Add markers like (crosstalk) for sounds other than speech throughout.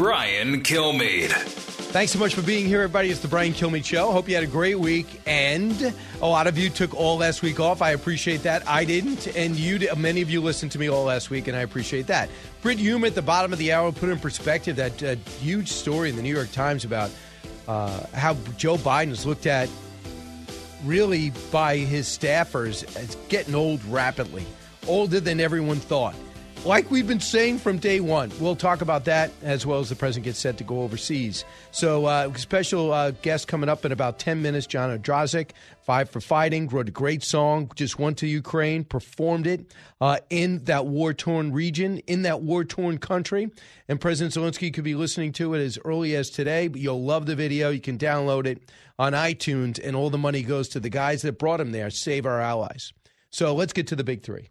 Brian Kilmeade. Thanks so much for being here, everybody. It's the Brian Kilmeade Show. Hope you had a great week. And a lot of you took all last week off. I appreciate that. I didn't, and you, many of you listened to me all last week, and I appreciate that. Brit Hume at the bottom of the hour put in perspective that uh, huge story in the New York Times about uh, how Joe Biden is looked at really by his staffers as getting old rapidly, older than everyone thought. Like we've been saying from day one, we'll talk about that as well as the president gets set to go overseas. So, uh, special uh, guest coming up in about 10 minutes, John Ondrasik, Five for Fighting, wrote a great song, just went to Ukraine, performed it uh, in that war torn region, in that war torn country. And President Zelensky could be listening to it as early as today, but you'll love the video. You can download it on iTunes, and all the money goes to the guys that brought him there, Save Our Allies. So let's get to the big three.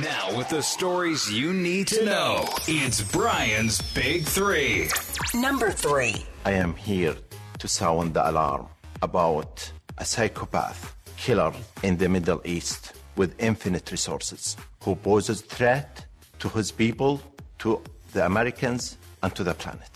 Now, with the stories you need to know, it's Brian's Big Three. Number three. I am here to sound the alarm about a psychopath killer in the Middle East with infinite resources who poses threat to his people, to the Americans, and to the planet.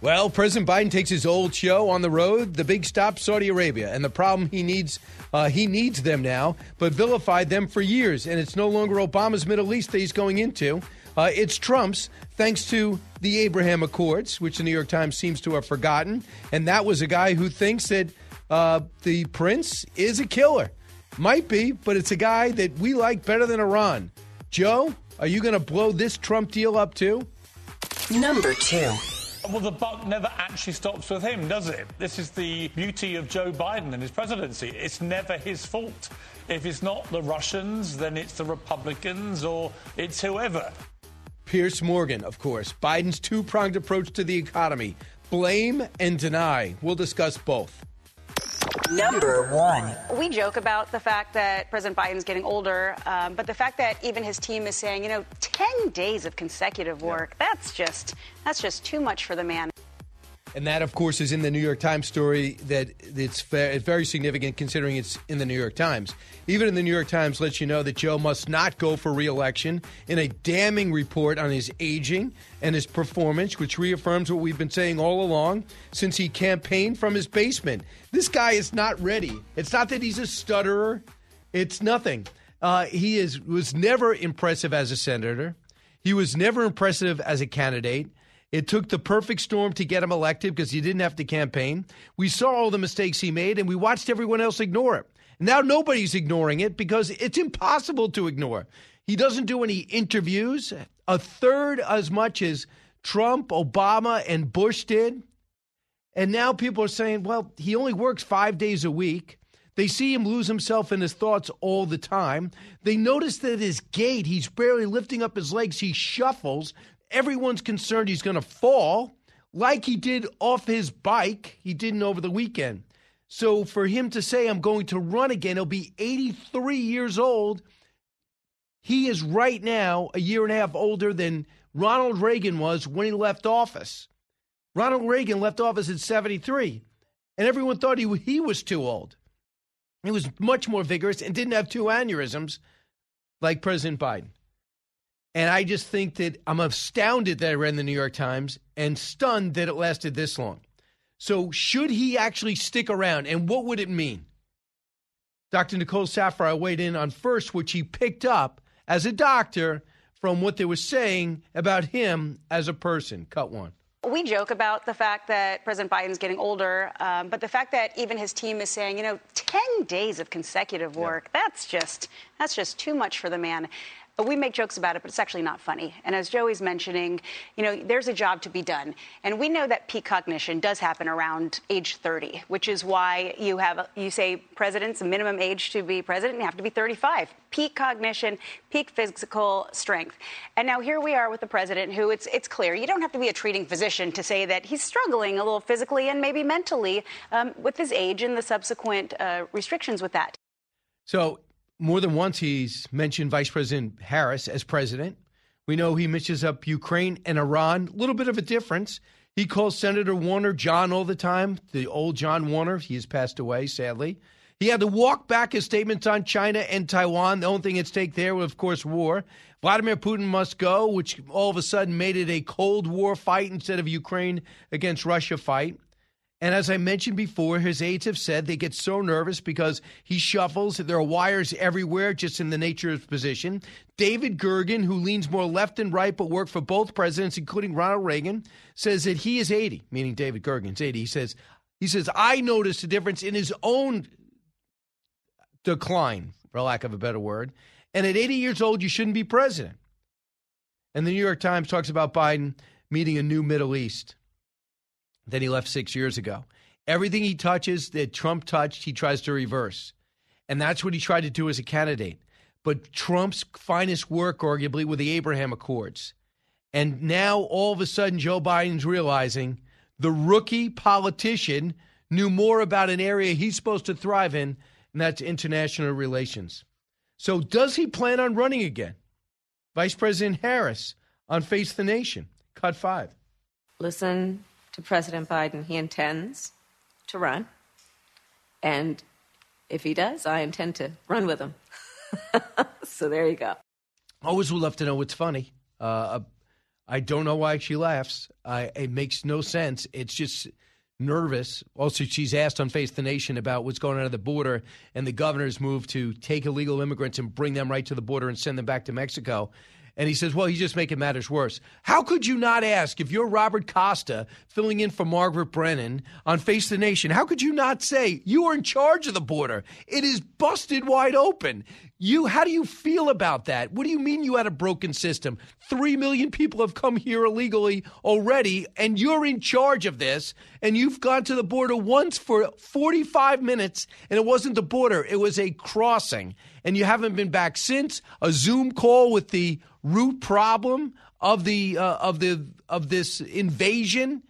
Well, President Biden takes his old show on the road. The big stop, Saudi Arabia, and the problem he needs, uh, he needs them now, but vilified them for years, and it's no longer Obama's Middle East that he's going into. Uh, it's Trump's, thanks to the Abraham Accords, which the New York Times seems to have forgotten, and that was a guy who thinks that uh, the prince is a killer. Might be, but it's a guy that we like better than Iran. Joe, are you going to blow this Trump deal up too? Number two. Well, the buck never actually stops with him, does it? This is the beauty of Joe Biden and his presidency. It's never his fault. If it's not the Russians, then it's the Republicans or it's whoever. Piers Morgan, of course. Biden's two pronged approach to the economy blame and deny. We'll discuss both. Number one. We joke about the fact that President Biden's getting older, um, but the fact that even his team is saying, you know, 10 days of consecutive work, that's just that's just too much for the man. And that, of course, is in the New York Times story that it's very significant considering it's in the New York Times. Even in the New York Times lets you know that Joe must not go for reelection in a damning report on his aging and his performance, which reaffirms what we've been saying all along since he campaigned from his basement. This guy is not ready. It's not that he's a stutterer, it's nothing. Uh, he is was never impressive as a senator. He was never impressive as a candidate. It took the perfect storm to get him elected because he didn't have to campaign. We saw all the mistakes he made, and we watched everyone else ignore it. Now nobody's ignoring it because it's impossible to ignore. He doesn't do any interviews, a third as much as Trump, Obama, and Bush did. And now people are saying, well, he only works five days a week. They see him lose himself in his thoughts all the time. They notice that his gait, he's barely lifting up his legs, he shuffles. Everyone's concerned he's going to fall like he did off his bike. He didn't over the weekend. So for him to say, I'm going to run again, he'll be 83 years old. He is right now a year and a half older than Ronald Reagan was when he left office. Ronald Reagan left office at 73, and everyone thought he, he was too old. He was much more vigorous and didn't have two aneurysms like President Biden. And I just think that I'm astounded that I read in the New York Times and stunned that it lasted this long. So, should he actually stick around? And what would it mean? Dr. Nicole Saphier weighed in on first, which he picked up as a doctor from what they were saying about him as a person. Cut one. We joke about the fact that President Biden's getting older, um, but the fact that even his team is saying, you know, 10 days of consecutive work, that's just that's just too much for the man. But we make jokes about it, but it's actually not funny. And as Joey's mentioning, you know, there's a job to be done. And we know that peak cognition does happen around age 30, which is why you have, you say president's minimum age to be president, you have to be 35. Peak cognition, peak physical strength. And now here we are with the president who it's, it's clear you don't have to be a treating physician to say that he's struggling a little physically and maybe mentally um, with his age and the subsequent uh, restrictions with that. So more than once he's mentioned Vice President Harris as president. We know he mixes up Ukraine and Iran. A little bit of a difference. He calls Senator Warner John all the time, the old John Warner. He has passed away, sadly. He had to walk back his statements on China and Taiwan. The only thing at stake there was, of course, war. Vladimir Putin must go, which all of a sudden made it a Cold War fight instead of Ukraine against Russia fight. And as I mentioned before, his aides have said they get so nervous because he shuffles. There are wires everywhere, just in the nature of his position. David Gergen, who leans more left and right but worked for both presidents, including Ronald Reagan, says that he is 80, meaning David Gergen's 80. He says, he says, I noticed a difference in his own decline, for lack of a better word. And at 80 years old, you shouldn't be president. And the New York Times talks about Biden meeting a new Middle East that he left six years ago. Everything he touches that Trump touched, he tries to reverse. And that's what he tried to do as a candidate. But Trump's finest work, arguably, were the Abraham Accords. And now all of a sudden, Joe Biden's realizing the rookie politician knew more about an area he's supposed to thrive in, and that's international relations. So, does he plan on running again? Vice President Harris on Face the Nation, cut five. Listen to President Biden. He intends to run. And if he does, I intend to run with him. (laughs) so there you go. Always would love to know what's funny. Uh, I don't know why she laughs. I, it makes no sense. It's just nervous. Also, she's asked on Face the Nation about what's going on at the border and the governor's move to take illegal immigrants and bring them right to the border and send them back to Mexico. And he says, well, he's just making matters worse. How could you not ask if you're Robert Costa filling in for Margaret Brennan on Face the Nation? How could you not say you are in charge of the border? It is busted wide open. You, how do you feel about that? What do you mean you had a broken system? Three million people have come here illegally already, and you're in charge of this. And you've gone to the border once for 45 minutes, and it wasn't the border, it was a crossing. And you haven't been back since. A Zoom call with the root problem of the uh, of the of this invasion.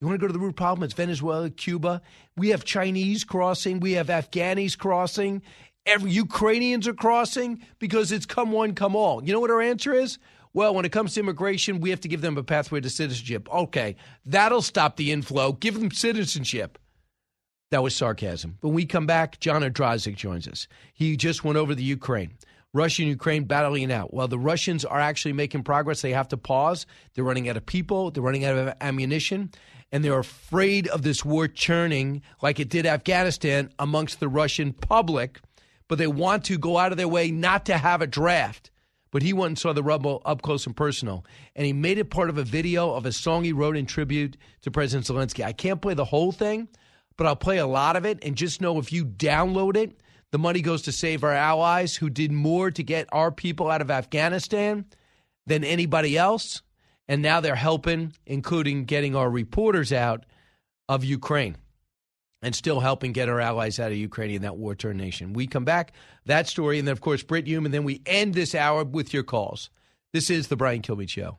You want to go to the root problem? It's Venezuela, Cuba. We have Chinese crossing. We have Afghanis crossing. Every Ukrainians are crossing because it's come one, come all. You know what our answer is? Well, when it comes to immigration, we have to give them a pathway to citizenship. Okay, that'll stop the inflow. Give them citizenship. That was sarcasm. When we come back, John Ondrasik joins us. He just went over the Ukraine. Russia and Ukraine battling out. While the Russians are actually making progress, they have to pause. They're running out of people, they're running out of ammunition, and they're afraid of this war churning like it did Afghanistan amongst the Russian public. But they want to go out of their way not to have a draft. But he went and saw the rubble up close and personal. And he made it part of a video of a song he wrote in tribute to President Zelensky. I can't play the whole thing, but I'll play a lot of it. And just know if you download it, the money goes to save our allies who did more to get our people out of Afghanistan than anybody else. And now they're helping, including getting our reporters out of Ukraine and still helping get our allies out of Ukraine in that war torn nation. We come back, that story, and then, of course, Brit Hume, and then we end this hour with your calls. This is the Brian Kilmeade Show.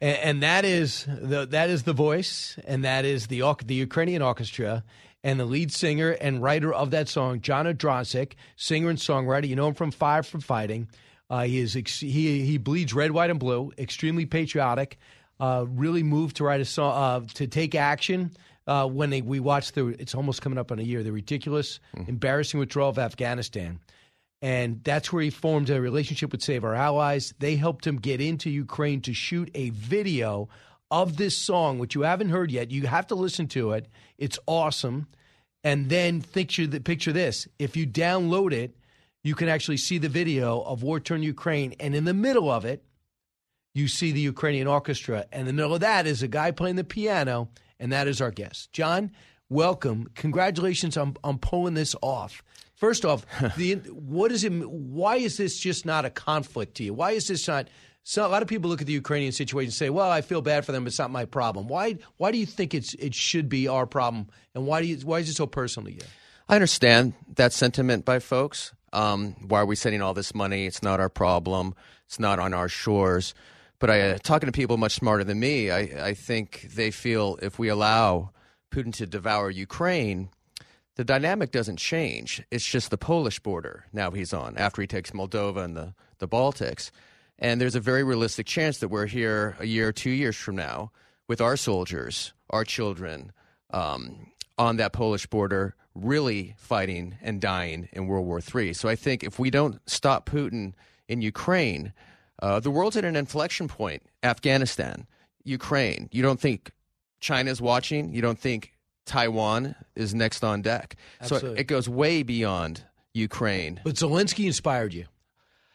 And, and that is the that is the voice, and that is the the Ukrainian orchestra, and the lead singer and writer of that song, John Ondrasik, singer and songwriter. You know him from Five for Fighting. Uh, he is ex- he he bleeds red, white, and blue. Extremely patriotic. Uh, really moved to write a song uh, to take action. Uh, when they, we watched the, it's almost coming up on a year, the ridiculous, embarrassing withdrawal of Afghanistan. And that's where he formed a relationship with Save Our Allies. They helped him get into Ukraine to shoot a video of this song, which you haven't heard yet. You have to listen to it. It's awesome. And then picture, the, picture this if you download it, you can actually see the video of War Torn Ukraine. And in the middle of it, you see the Ukrainian orchestra. And in the middle of that is a guy playing the piano, and that is our guest. John, welcome. Congratulations on, on pulling this off. First off, (laughs) the what is it? Why is this just not a conflict to you? Why is this not? So a lot of people look at the Ukrainian situation and say, "Well, I feel bad for them. It's not my problem." Why? Why do you think it's it should be our problem? And why do you? Why is it so personal to you? I understand that sentiment by folks. Um, why are we sending all this money? It's not our problem. It's not on our shores. But I, uh, talking to people much smarter than me, I, I think they feel if we allow Putin to devour Ukraine, the dynamic doesn't change. It's just the Polish border now he's on after he takes Moldova and the, the Baltics. And there's a very realistic chance that we're here a year, two years from now with our soldiers, our children um, on that Polish border, really fighting and dying in World War III. So I think if we don't stop Putin in Ukraine, uh, the world's at an inflection point. Afghanistan, Ukraine. You don't think China's watching? You don't think Taiwan is next on deck? Absolutely. So it goes way beyond Ukraine. But Zelensky inspired you.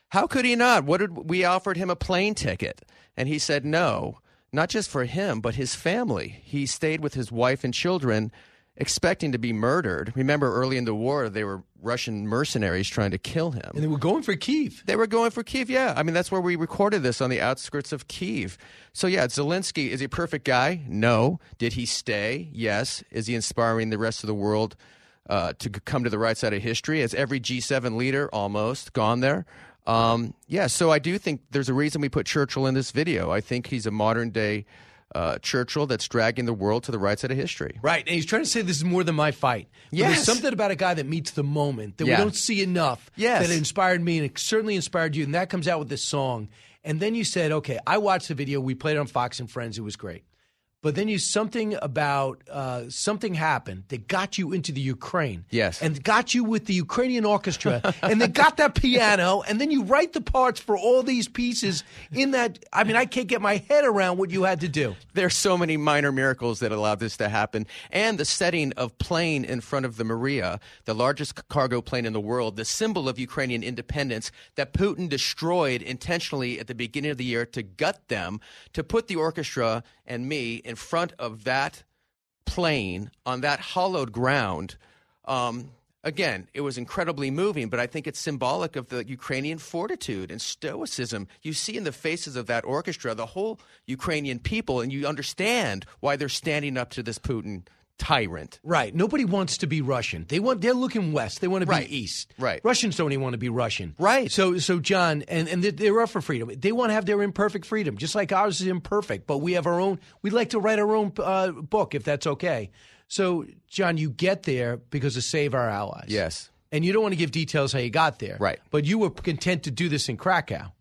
How could he not? What did we offered him a plane ticket, and he said no. Not just for him, but his family. He stayed with his wife and children, expecting to be murdered. Remember, early in the war, they were Russian mercenaries trying to kill him. And they were going for Kiev. They were going for Kiev, yeah. I mean, that's where we recorded this on the outskirts of Kiev. So, yeah, Zelensky, is he a perfect guy? No. Did he stay? Yes. Is he inspiring the rest of the world uh, to come to the right side of history? Has every G7 leader almost gone there? Um, yeah, so I do think there's a reason we put Churchill in this video. I think he's a modern day uh, Churchill that's dragging the world to the right side of history. Right. And he's trying to say this is more than my fight. But Yes. There's something about a guy that meets the moment that Yeah. we don't see enough. Yes. That inspired me and it certainly inspired you. And that comes out with this song. And then you said, okay, I watched the video. We played it on Fox and Friends. It was great. But then you something about uh, something happened that got you into the Ukraine. Yes. And got you with the Ukrainian orchestra. and they got that piano. And then you write the parts for all these pieces in that. I mean, I can't get my head around what you had to do. There's so many minor miracles that allowed this to happen. And the setting of plane in front of the Mriya, the largest cargo plane in the world, the symbol of Ukrainian independence that Putin destroyed intentionally at the beginning of the year to gut them, to put the orchestra and me in front of that plane on that hollowed ground. Um, again, it was incredibly moving, but I think it's symbolic of the Ukrainian fortitude and stoicism you see in the faces of that orchestra, the whole Ukrainian people, and you understand why they're standing up to this Putin tyrant. Right. Nobody wants to be Russian. They want. They're looking west. They want to Right. be east. Right. Russians don't even want to be Russian. Right. So, so John, and and they- they're up for freedom. They want to have their imperfect freedom, just like ours is imperfect. But we have our own. We'd like to write our own uh, book, if that's okay. So, John, you get there because of Save Our Allies. Yes. And you don't want to give details how you got there. Right. But you were content to do this in Krakow.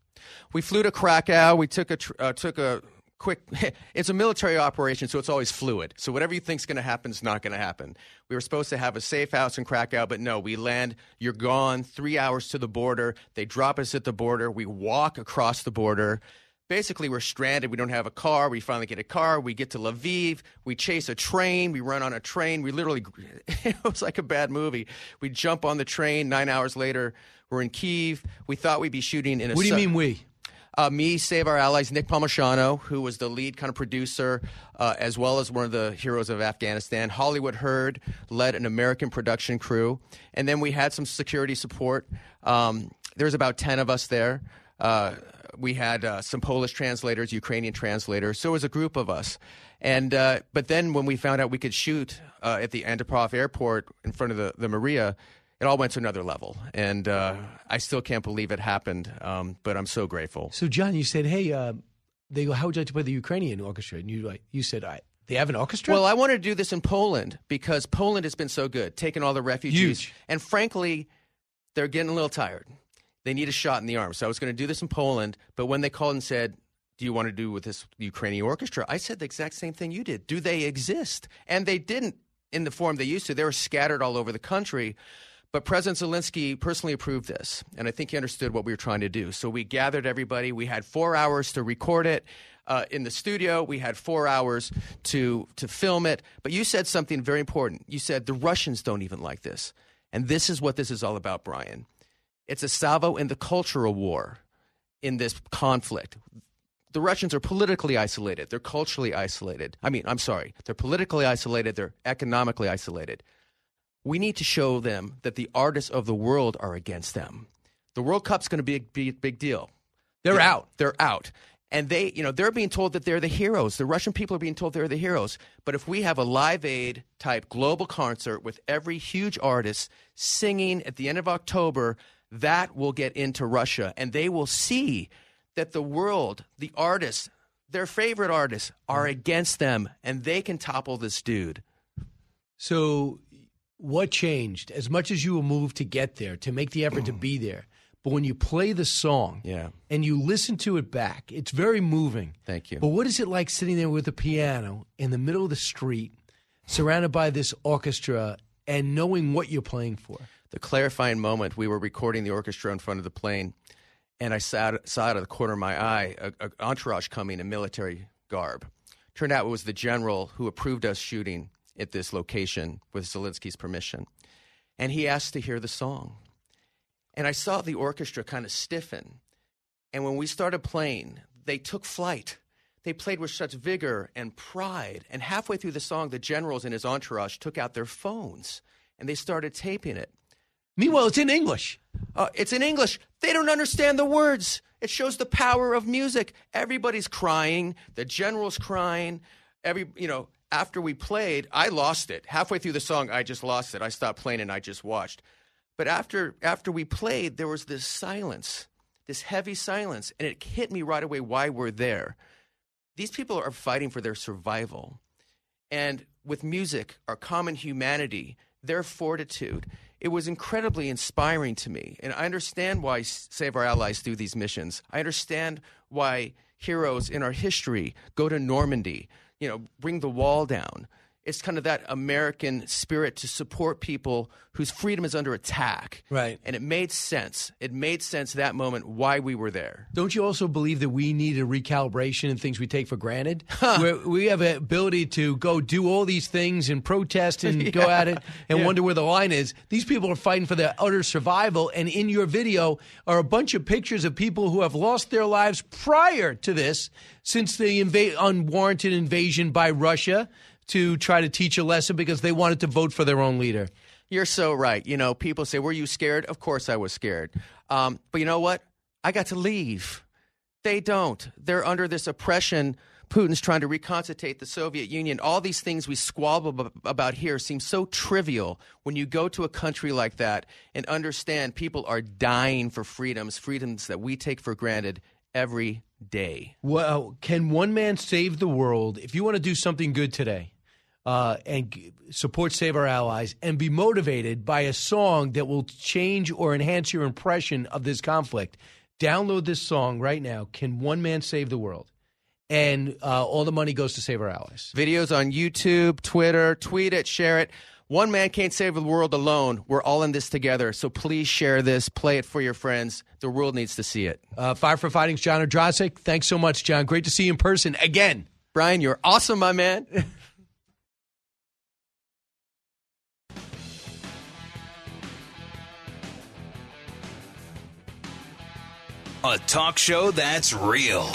We flew to Krakow. We took a tr- uh, took a quick. (laughs) it's a military operation, so it's always fluid. So whatever you think's going to happen is not going to happen. We were supposed to have a safe house in Krakow, but no. We land. You're gone. Three hours to the border. They drop us at the border. We walk across the border. Basically, we're stranded. We don't have a car. We finally get a car. We get to Lviv. We chase a train. We run on a train. We literally, (laughs) it was like a bad movie. We jump on the train. Nine hours later, we're in Kiev. We thought we'd be shooting in a. What do you su- mean we? Uh, me, Save Our Allies, Nick Palmisciano, who was the lead kind of producer, uh, as well as one of the heroes of Afghanistan. Hollywood Herd led an American production crew. And then we had some security support. Um, there was about 10 of us there. Uh, we had uh, some Polish translators, Ukrainian translators. So it was a group of us. And uh, but then when we found out we could shoot uh, at the Antonov airport in front of the, the Mriya, it all went to another level. And uh, I still can't believe it happened. Um, but I'm so grateful. So, John, you said, hey, uh, they go, "How would you like to play the Ukrainian orchestra?" And you like, you said, "I they have an orchestra." Well, I wanted to do this in Poland because Poland has been so good, taking all the refugees, Huge. and frankly, they're getting a little tired. They need a shot in the arm. So I was going to do this in Poland, but when they called and said, "Do you want to do with this Ukrainian orchestra?" I said the exact same thing you did. Do they exist? And they didn't in the form they used to. They were scattered all over the country. But President Zelensky personally approved this, and I think he understood what we were trying to do. So we gathered everybody. We had four hours to record it uh, in the studio. We had four hours to to film it. But you said something very important. You said the Russians don't even like this, and this is what this is all about, Brian. It's a salvo in the cultural war in this conflict. The Russians are politically isolated. They're culturally isolated. I mean, I'm sorry. They're politically isolated. They're economically isolated we need to show them that the artists of the world are against them. The World Cup's going to be a big, big deal. They're Yeah, out. They're out. And they, you know, they're being told that they're the heroes. The Russian people are being told they're the heroes. But if we have a live aid type global concert with every huge artist singing at the end of October, that will get into Russia and they will see that the world, the artists, their favorite artists are mm. against them and they can topple this dude. So, what changed? As much as you were moved to get there, to make the effort to be (clears throat) there, but when you play the song Yeah. and you listen to it back, it's very moving. Thank you. But what is it like sitting there with a piano in the middle of the street, surrounded by this orchestra, and knowing what you're playing for? the clarifying moment we were recording the orchestra in front of the plane and i sat, saw out of the corner of my eye a, a entourage coming in military garb turned out it was the general who approved us shooting at this location with zelensky's permission and he asked to hear the song and i saw the orchestra kind of stiffen and when we started playing they took flight they played with such vigor and pride and halfway through the song the generals and his entourage took out their phones and they started taping it Meanwhile, it's in English. uh, it's in English. They don't understand the words. It shows the power of music. Everybody's crying. The general's crying. Every you know. After we played, I lost it halfway through the song. I just lost it. I stopped playing and I just watched. But after after we played, there was this silence, this heavy silence, and it hit me right away why we're there. These people are fighting for their survival. And with music, our common humanity, their fortitude, it was incredibly inspiring to me. And I understand why Save Our Allies do these missions. I understand why heroes in our history go to Normandy, you know, bring the wall down. It's kind of that American spirit to support people whose freedom is under attack. Right. And it made sense. It made sense that moment why we were there. Don't you also believe that we need a recalibration in things we take for granted? (laughs) Where we have an ability to go do all these things and protest and (laughs) go at it and Yeah. wonder where the line is. These people are fighting for their utter survival. And in your video are a bunch of pictures of people who have lost their lives prior to this, since the inva- unwarranted invasion by Russia to try to teach a lesson because they wanted to vote for their own leader. You're so right. You know, people say, Were you scared? Of course I was scared. Um, but you know what? I got to leave. They don't. They're under this oppression. Putin's trying to reconstitute the Soviet Union. All these things we squabble ab- about here seem so trivial when you go to a country like that and understand people are dying for freedoms, freedoms that we take for granted every day. Well, can one man save the world? If you want to do something good today uh, and support Save Our Allies and be motivated by a song that will change or enhance your impression of this conflict, download this song right now. Can one man save the world? And uh, all the money goes to Save Our Allies. Videos on YouTube, Twitter, tweet it, share it. One man can't save the world alone. We're all in this together. So please share this, play it for your friends. The world needs to see it. Uh, Five for Fighting's John Ondrasik. Thanks so much, John. Great to see you in person again. Brian, you're awesome, my man. (laughs) A talk show that's real.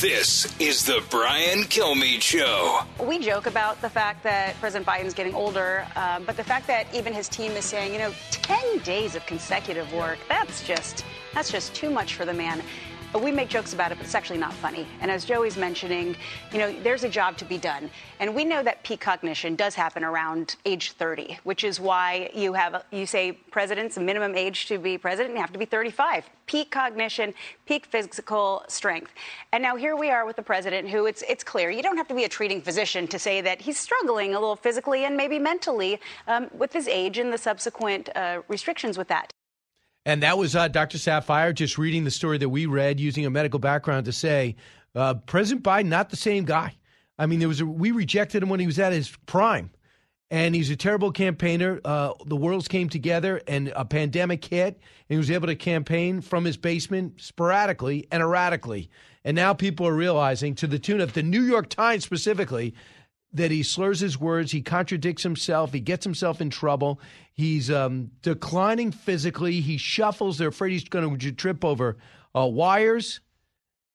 This is the Brian Kilmeade Show. We joke about the fact that President Biden's getting older, um, but the fact that even his team is saying, you know, 10 days of consecutive work, that's just that's just too much for the man. We make jokes about it, but it's actually not funny. And as Joey's mentioning, you know, there's a job to be done. And we know that peak cognition does happen around age 30, which is why you have, you say president's minimum age to be president, you have to be 35. Peak cognition, peak physical strength. And now here we are with the president who it's, it's clear you don't have to be a treating physician to say that he's struggling a little physically and maybe mentally um, with his age and the subsequent uh, restrictions with that. And that was uh, Dr. Saphier just reading the story that we read using a medical background to say uh, President Biden, not the same guy. I mean, there was a, we rejected him when he was at his prime, and he's a terrible campaigner. Uh, the worlds came together, and a pandemic hit, and he was able to campaign from his basement sporadically and erratically. And now people are realizing, to the tune of the New York Times specifically, that he slurs his words, he contradicts himself, he gets himself in trouble, he's um, declining physically, he shuffles. They're afraid he's going to trip over uh, wires,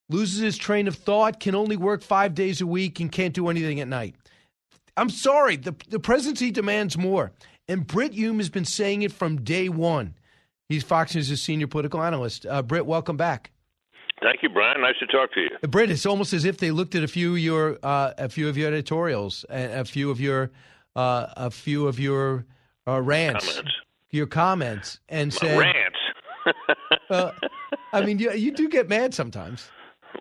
loses his train of thought, can only work five days a week, and can't do anything at night. I'm sorry, the, the presidency demands more. And Brit Hume has been saying it from day one. He's Fox News' senior political analyst. Uh, Brit, welcome back. Thank you, Brian. Nice to talk to you. Brit, it's almost as if they looked at a few of your uh, a few of your editorials and a few of your uh, a few of your uh, rants, comments. your comments, and My said rants. (laughs) uh, I mean, you, you do get mad sometimes.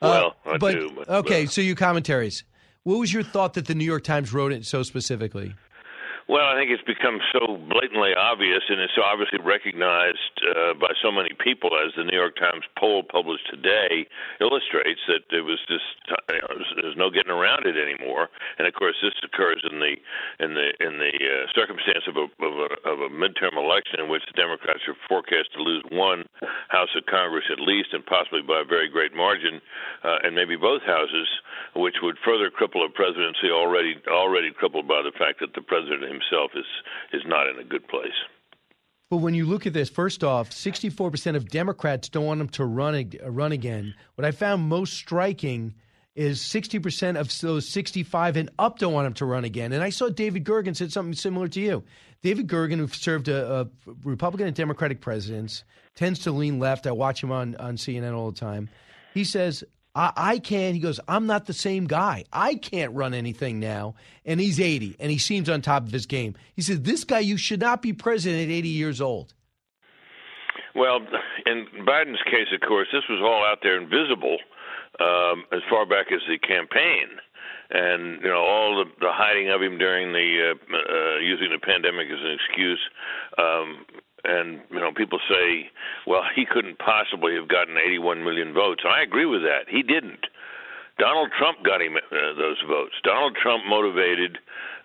well, Uh, I but, do. But, okay, so your commentaries. What was your thought that the New York Times wrote it so specifically? Well, I think it's become so blatantly obvious, and it's obviously recognized uh, by so many people, as the New York Times poll published today illustrates, that it was just you know, there's no getting around it anymore. And of course, this occurs in the in the in the uh, circumstance of a, of a of a midterm election in which the Democrats are forecast to lose one House of Congress at least, and possibly by a very great margin, uh, and maybe both houses, which would further cripple a presidency already already crippled by the fact that the president himself is is not in a good place. But when you look at this, first off, 64% of Democrats don't want him to run run again. What I found most striking is 60% of those 65 and up don't want him to run again. And I saw David Gergen said something similar to you. David Gergen, who served a, a Republican and Democratic presidents, tends to lean left. I watch him on, on CNN all the time. He says, I, I can't. He goes, I'm not the same guy. I can't run anything now. And he's 80, and he seems on top of his game. He says, This guy, you should not be president at 80 years old. Well, in Biden's case, of course, this was all out there and visible um, as far back as the campaign, and you know all the, the hiding of him during the uh, uh, using the pandemic as an excuse. Um, and you know, people say, "Well, he couldn't possibly have gotten 81 million votes." I agree with that. He didn't. Donald Trump got him uh, those votes. Donald Trump motivated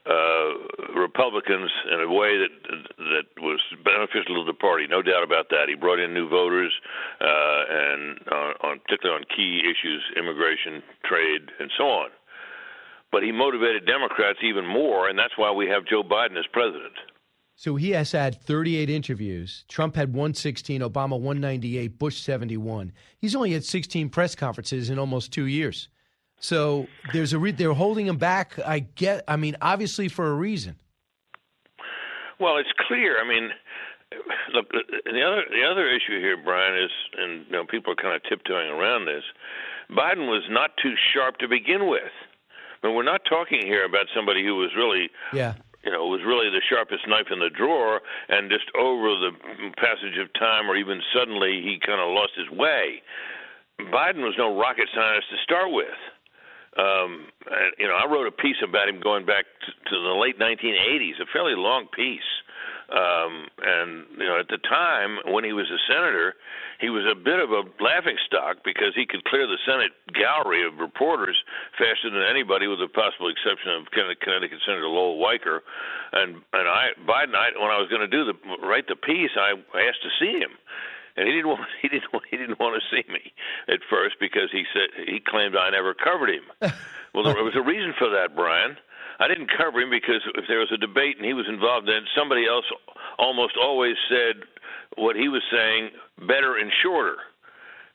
uh, Republicans in a way that that was beneficial to the party, no doubt about that. He brought in new voters, uh, and on, on particularly on key issues, immigration, trade, and so on. But he motivated Democrats even more, and that's why we have Joe Biden as president. So he has had 38 interviews. Trump had 116, Obama 198, Bush 71. He's only had 16 press conferences in almost two years. So there's a re- they're holding him back. I get. I mean, obviously for a reason. Well, it's clear. I mean, look, the other the other issue here, Brian, is, and you know, people are kind of tiptoeing around this. Biden was not too sharp to begin with. I mean, we're not talking here about somebody who was really Yeah. You know, was really the sharpest knife in the drawer, and just over the passage of time, or even suddenly, he kind of lost his way. Biden was no rocket scientist to start with. Um, you know, I wrote a piece about him going back to the late 1980s, a fairly long piece. Um, and you know, at the time when he was a senator, he was a bit of a laughing stock because he could clear the Senate gallery of reporters faster than anybody, with the possible exception of Connecticut Senator Lowell Weicker. And and I Biden, I, when I was going to do the write the piece, I asked to see him, and he didn't want he (laughs) didn't he didn't want to see me at first because he said he claimed I never covered him. (laughs) well, there was a reason for that, Brian. I didn't cover him because if there was a debate and he was involved in it, somebody else almost always said what he was saying better and shorter.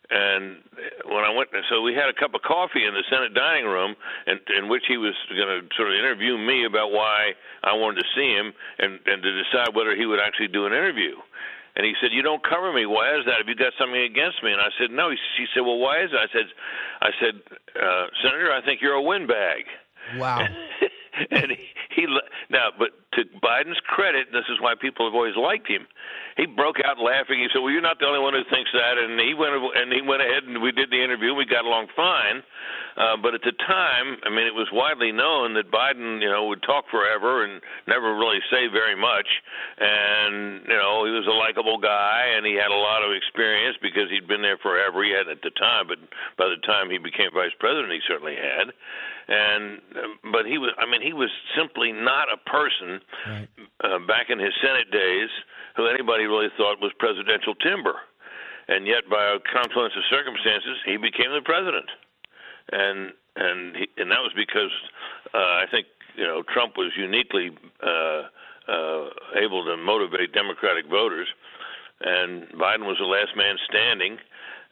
And when I went, so we had a cup of coffee in the Senate dining room, in, in which he was going to sort of interview me about why I wanted to see him, and and to decide whether he would actually do an interview. And he said, "You don't cover me. Why is that? Have you got something against me?" And I said, "No." He, she said, "Well, why is that?" I said, "I said, uh, Senator, I think you're a windbag." Wow. (laughs) (laughs) and he, he now, but to Biden's credit, and this is why people have always liked him. He broke out laughing. He said, "Well, you're not the only one who thinks that." And he went and he went ahead and we did the interview. We got along fine. Uh, but at the time, I mean, it was widely known that Biden, you know, would talk forever and never really say very much. And you know, he was a likable guy, and he had a lot of experience because he'd been there forever. He had at the time, but by the time he became vice president, he certainly had. And but he was, I mean, he was simply not a person right. uh, back in his Senate days who anybody really thought was presidential timber. And yet, by a confluence of circumstances, he became the president and and he, and that was because uh, I think you know Trump was uniquely uh, uh, able to motivate Democratic voters, and Biden was the last man standing,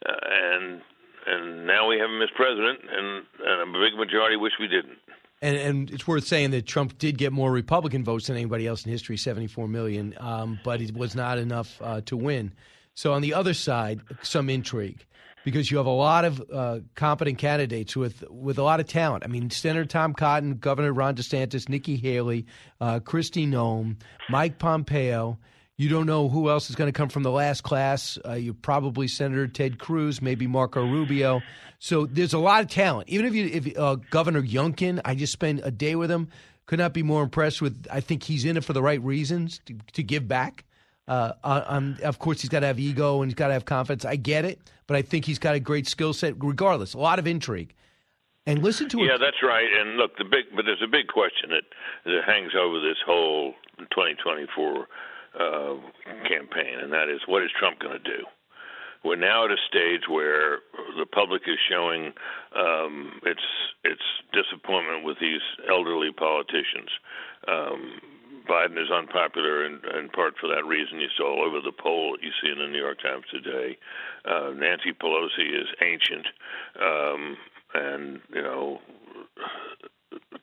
uh, and and now we have him as president, and, and a big majority wish we didn't. And, and it's worth saying that Trump did get more Republican votes than anybody else in history, 74 million, um, but it was not enough uh, to win. So on the other side, some intrigue because you have a lot of uh, competent candidates with with a lot of talent. I mean, Senator Tom Cotton, Governor Ron DeSantis, Nikki Haley, uh, Kristi Noem, Mike Pompeo. You don't know who else is going to come from the last class. Uh, you probably Senator Ted Cruz, maybe Marco Rubio. So there's a lot of talent. Even if you, if uh, Governor Youngkin, I just spent a day with him. Could not be more impressed with. I think he's in it for the right reasons to, to give back. Uh, um, of course, he's got to have ego and he's got to have confidence. I get it, but I think he's got a great skill set. Regardless, a lot of intrigue. And listen to it. Yeah, that's right. And look, the big but there's a big question that that hangs over this whole 2024 campaign, and that is what is Trump going to do? We're now at a stage where the public is showing um, its its disappointment with these elderly politicians. Um, Biden is unpopular in, in part for that reason. You saw all over the poll that you see in the New York Times today. Uh, Nancy Pelosi is ancient, um, and you know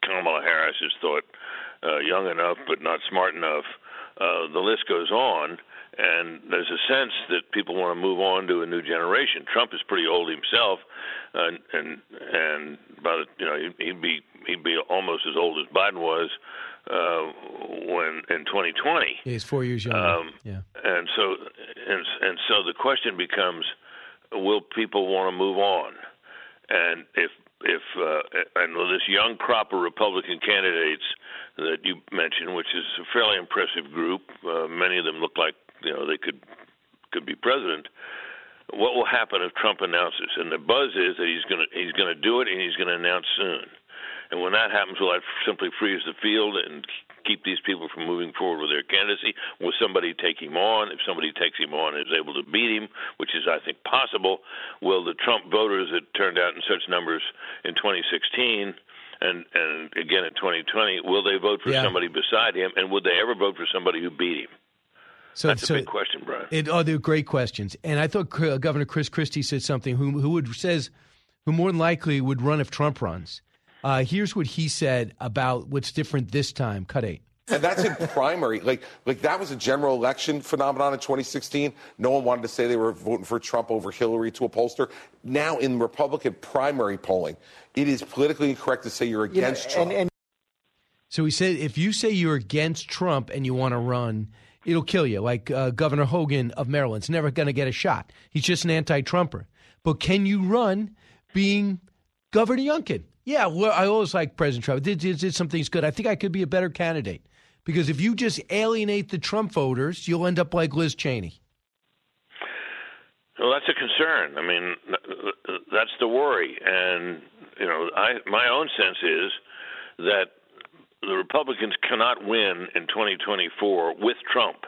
Kamala Harris is thought uh, young enough but not smart enough. Uh, the list goes on, and there's a sense that people want to move on to a new generation. Trump is pretty old himself, uh, and and by the, you know he'd be he'd be almost as old as Biden was uh, when in 2020. Yeah, he's four years younger. Um, yeah. And so, and and so the question becomes, will people want to move on? And if if uh, and this young crop of Republican candidates that you mentioned, which is a fairly impressive group, uh, many of them look like you know they could could be president. What will happen if Trump announces? And the buzz is that he's going to he's going to do it and he's going to announce soon. And when that happens, will that simply freeze the field and keep these people from moving forward with their candidacy? Will somebody take him on? If somebody takes him on and is able to beat him, which is, I think, possible, will the Trump voters that turned out in such numbers in 2016 and and again in 2020, will they vote for Yeah. somebody beside him? And would they ever vote for somebody who beat him? So, That's so a big question, Brian. It, oh, they're great questions. And I thought uh, Governor Chris Christie said something who who would says who more than likely would run if Trump runs. Uh, here's what he said about what's different this time. Cut eight. And that's in primary. Like, like that was a general election phenomenon in 2016. No one wanted to say they were voting for Trump over Hillary to a pollster. Now, in Republican primary polling, it is politically incorrect to say you're You know, against Trump. and- and- So he said, if you say you're against Trump and you want to run, it'll kill you. Like uh, Governor Hogan of Maryland's never going to get a shot. He's just an anti-Trumper. But can you run being Governor Youngkin? Yeah, well, I always like President Trump. Did, did, did some things good. I think I could be a better candidate because if you just alienate the Trump voters, you'll end up like Liz Cheney. Well, that's a concern. I mean, that's the worry, and you know, I my own sense is that the Republicans cannot win in 2024 with Trump,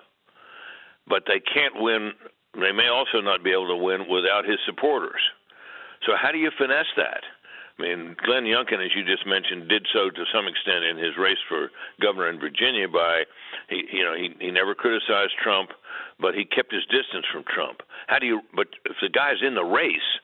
but they can't win. They may also not be able to win without his supporters. So, how do you finesse that? I mean, Glenn Youngkin, as you just mentioned, did so to some extent in his race for governor in Virginia by, he, you know, he he never criticized Trump, but he kept his distance from Trump. How do you? But if the guy's in the race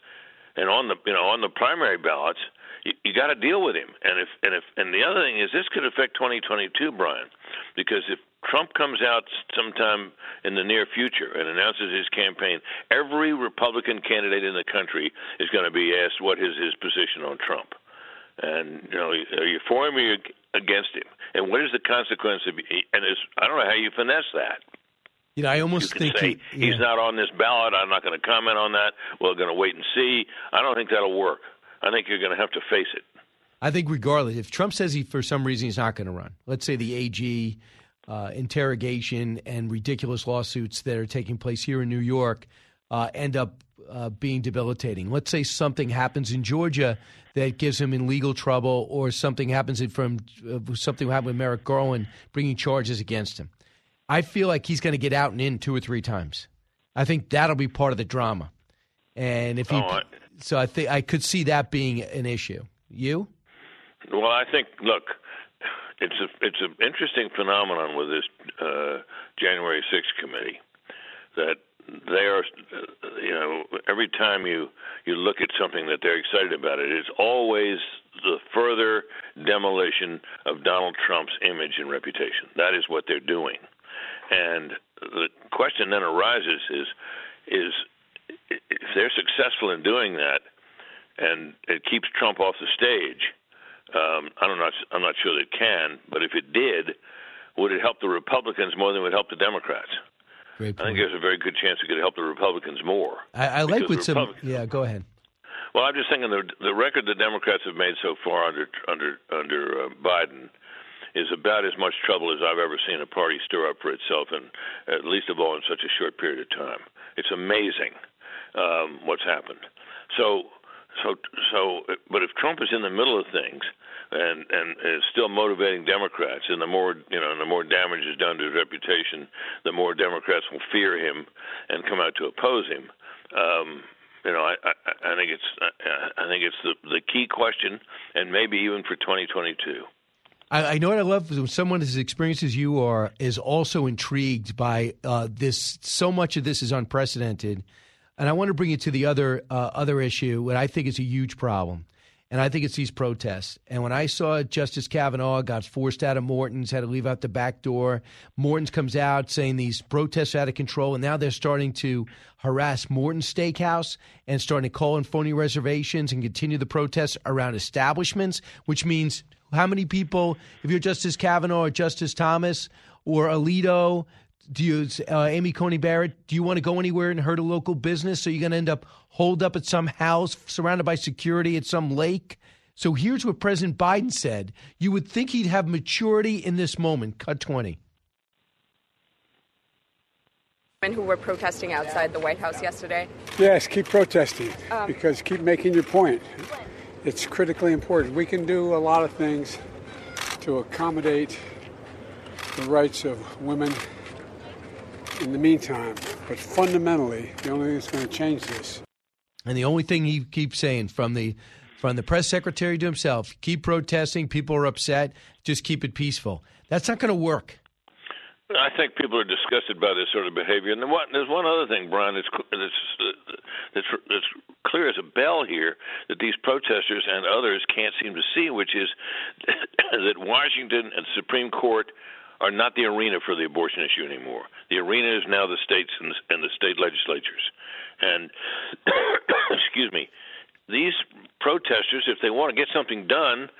and on the you know on the primary ballots, you, you got to deal with him. And if and if and the other thing is this could affect 2022, Brian, because if Trump comes out sometime in the near future and announces his campaign, every Republican candidate in the country is going to be asked what is his position on Trump. And you know, are you for him or you against him? And what is the consequence of? And I don't know how you finesse that. You know, I almost you think say he, yeah. he's not on this ballot. I'm not going to comment on that. We're going to wait and see. I don't think that'll work. I think you're going to have to face it. I think regardless, if Trump says he for some reason he's not going to run, let's say the AG uh, interrogation and ridiculous lawsuits that are taking place here in New York uh, end up uh, being debilitating. Let's say something happens in Georgia that gives him in legal trouble, or something happens from uh, something happened with Merrick Garland bringing charges against him. I feel like he's going to get out and in two or three times. I think that'll be part of the drama. And if he, Oh, I- so I think I could see that being an issue. You? Well, I think look, it's a it's an interesting phenomenon with this uh, January 6th committee that they are, you know, every time you you look at something that they're excited about, it is always the further demolition of Donald Trump's image and reputation. That is what they're doing, and the question then arises: is is if they're successful in doing that, and it keeps Trump off the stage. Um, I'm not. I'm not sure that it can, but if it did, would it help the Republicans more than it would help the Democrats? I think there's a very good chance it could help the Republicans more. I, I like what some. Yeah, go ahead. Well, I'm just thinking the the record the Democrats have made so far under under under uh, Biden is about as much trouble as I've ever seen a party stir up for itself, and at least of all in such a short period of time. It's amazing um, what's happened. So, so, so. But if Trump is in the middle of things and and is still motivating Democrats, and the more you know, the more damage is done to his reputation, the more Democrats will fear him and come out to oppose him. Um, you know, I, I, I think it's I, I think it's the the key question, and maybe even for 2022. I, I know what I love when someone as experienced as you are is also intrigued by uh, this. So much of this is unprecedented, and I want to bring you to the other uh, other issue, what I think is a huge problem, and I think it's these protests. And when I saw Justice Kavanaugh got forced out of Morton's, had to leave out the back door, Morton's comes out saying these protests are out of control, and now they're starting to harass Morton's Steakhouse and starting to call in phony reservations and continue the protests around establishments, which means how many people, if you're Justice Kavanaugh or Justice Thomas or Alito, do you, uh, Amy Coney Barrett, do you want to go anywhere and hurt a local business? So you're going to end up holed up at some house surrounded by security at some lake? So here's what President Biden said. You would think he'd have maturity in this moment. Cut 20. Women who were protesting outside the White House yesterday. Yes, keep protesting Um, because keep making your point. It's critically important. We can do a lot of things to accommodate the rights of women in the meantime, but fundamentally, the only thing that's going to change this And the only thing he keeps saying from the from the press secretary to himself, keep protesting, people are upset, just keep it peaceful. That's not going to work. I think people are disgusted by this sort of behavior. And what, there's one other thing, Brian, that's, that's, that's, that's clear as a bell here that these protesters and others can't seem to see, which is (coughs) that Washington and the Supreme Court are not the arena for the abortion issue anymore. The arena is now the states and the, and the state legislatures. And, (coughs) excuse me, these protesters, if they want to get something done,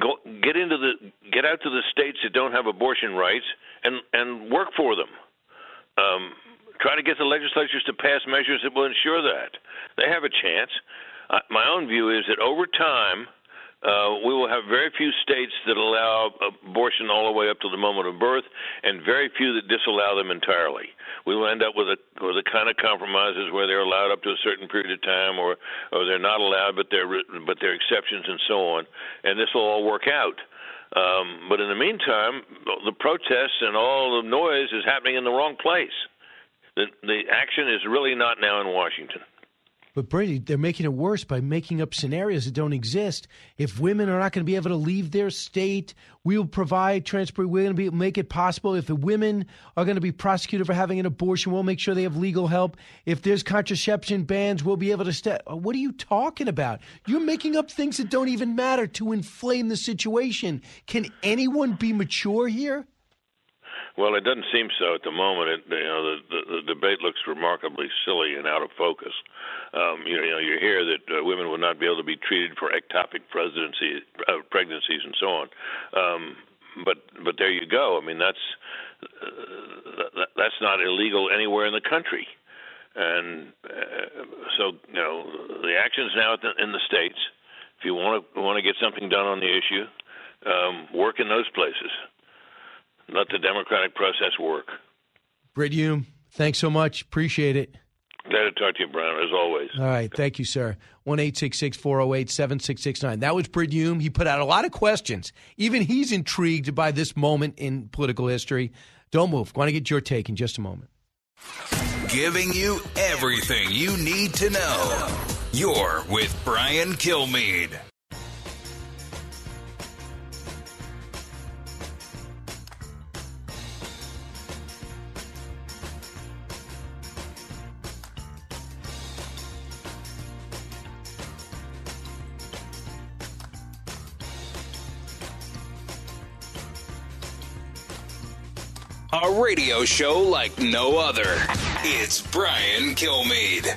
go get into the get out to the states that don't have abortion rights and and work for them. Um, try to get the legislatures to pass measures that will ensure that they have a chance. Uh, my own view is that over time. Uh, we will have very few states that allow abortion all the way up to the moment of birth, and very few that disallow them entirely. We will end up with a with a kind of compromises where they're allowed up to a certain period of time, or or they're not allowed, but they're but they're exceptions and so on. And this will all work out. Um, but in the meantime, the protests and all the noise is happening in the wrong place. The the action is really not now in Washington. But Brady, they're making it worse by making up scenarios that don't exist. If women are not going to be able to leave their state, we will provide transport. We're going to be make it possible. If the women are going to be prosecuted for having an abortion, we'll make sure they have legal help. If there's contraception bans, we'll be able to step. What are you talking about? You're making up things that don't even matter to inflame the situation. Can anyone be mature here? Well, it doesn't seem so at the moment. It, you know, the, the, the debate looks remarkably silly and out of focus. Um, you, know, you hear that uh, women will not be able to be treated for ectopic presidency, uh, pregnancies and so on. Um, but but there you go. I mean, that's uh, that's not illegal anywhere in the country. And uh, so, you know, the action's now in the states. If you want to want to get something done on the issue, um, work in those places. Let the democratic process work. Brit Hume, thanks so much. Appreciate it. Glad to talk to you, Brown, as always. All right. Thank you, sir. 1 408 7669. That was Brit Hume. He put out a lot of questions. Even he's intrigued by this moment in political history. Don't move. I want to get your take in just a moment. Giving you everything you need to know. You're with Brian Kilmeade. Radio show like no other. It's Brian Kilmeade.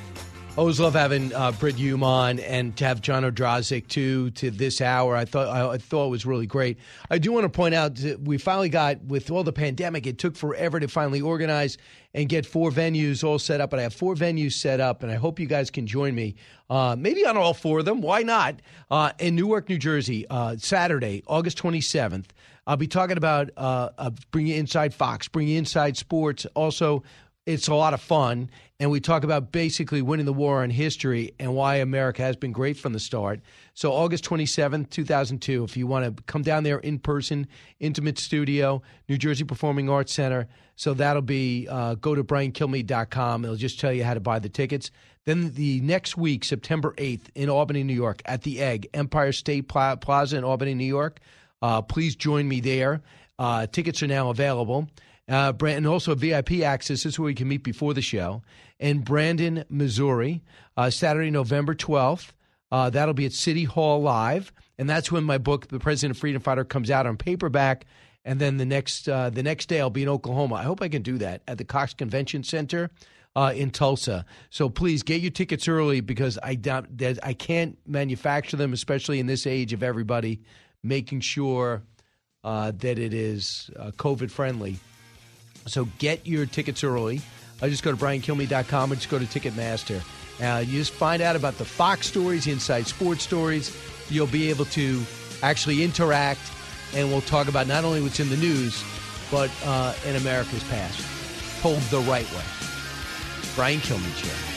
Always love having uh, Brit Hume on and to have John Ondrasik too to this hour. I thought I, thought it was really great. I do want to point out that we finally got with all the pandemic. It took forever to finally organize and get four venues all set up. But I have four venues set up, and I hope you guys can join me. Uh, maybe on all four of them. Why not? Uh, in Newark, New Jersey, uh, Saturday, August twenty seventh. I'll be talking about uh, uh, bringing inside Fox, bringing you inside sports. Also, it's a lot of fun, and we talk about basically winning the war on history and why America has been great from the start. So, August 27th, 2002, if you want to come down there in person, intimate studio, New Jersey Performing Arts Center. So, that'll be uh, go to briankilmeade.com. It'll just tell you how to buy the tickets. Then the next week, September 8th, in Albany, New York, at the Egg, Empire State Plaza in Albany, New York. Uh, please join me there. Uh, tickets are now available. Uh, and also VIP access. Is where you can meet before the show. In Branson, Missouri, uh, Saturday, November 12th. Uh, that'll be at City Hall Live. And that's when my book, The President of Freedom Fighter, comes out on paperback. And then the next uh, the next day, I'll be in Oklahoma. I hope I can do that at the Cox Convention Center uh, in Tulsa. So please get your tickets early because I doubt that I can't manufacture them, especially in this age of everybody making sure uh, that it is uh, COVID friendly. So get your tickets early. I just go to briankilmeade.com and just go to Ticketmaster. Uh, you just find out about the Fox stories, inside sports stories. You'll be able to actually interact, and we'll talk about not only what's in the news, but uh, in America's past, told the right way. Brian Kilmeade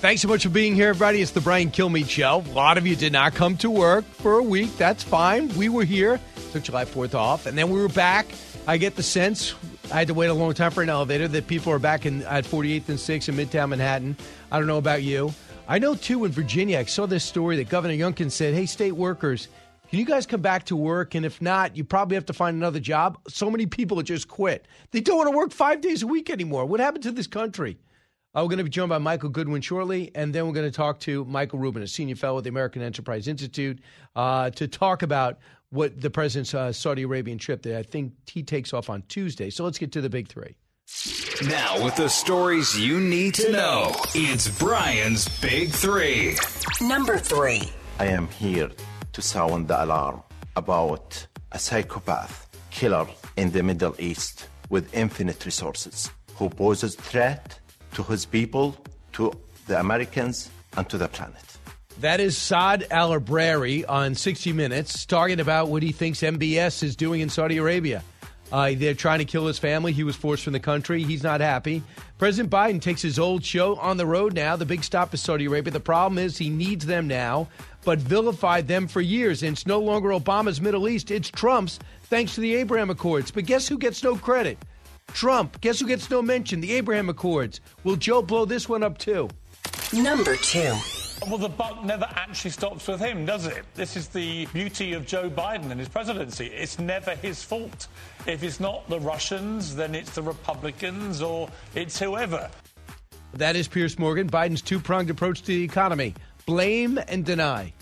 Thanks so much for being here, everybody. It's the Brian Kilmeade Show. A lot of you did not come to work for a week. That's fine. We were here, took July 4th off, and then we were back. I get the sense, I had to wait a long time for an elevator, that people are back in, at 48th and 6th in Midtown Manhattan. I don't know about you. I know, too, in Virginia, I saw this story that Governor Youngkin said, hey, state workers, can you guys come back to work? And if not, you probably have to find another job. So many people just quit. They don't want to work five days a week anymore. What happened to this country? Uh, we're going to be joined by Michael Goodwin shortly, and then we're going to talk to Michael Rubin, a senior fellow at the American Enterprise Institute, uh, to talk about what the president's uh, Saudi Arabian trip that I think he takes off on Tuesday. So let's get to the big three. Now, with the stories you need to know, it's Brian's Big Three. Number three. I am here to sound the alarm about a psychopath killer in the Middle East with infinite resources who poses threat to his people, to the Americans, and to the planet. That is Saad Aljabri on 60 Minutes talking about what he thinks MBS is doing in Saudi Arabia. Uh, they're trying to kill his family. He was forced from the country. He's not happy. President Biden takes his old show on the road now. The big stop is Saudi Arabia. The problem is he needs them now, but vilified them for years. And it's no longer Obama's Middle East, it's Trump's, thanks to the Abraham Accords. But guess who gets no credit? Trump. Guess who gets no mention? The Abraham Accords. Will Joe blow this one up too? Number two. Well, the buck never actually stops with him, does it? This is the beauty of Joe Biden and his presidency. It's never his fault. If it's not the Russians, then it's the Republicans or it's whoever. That is Piers Morgan, Biden's two pronged approach to the economy blame and deny.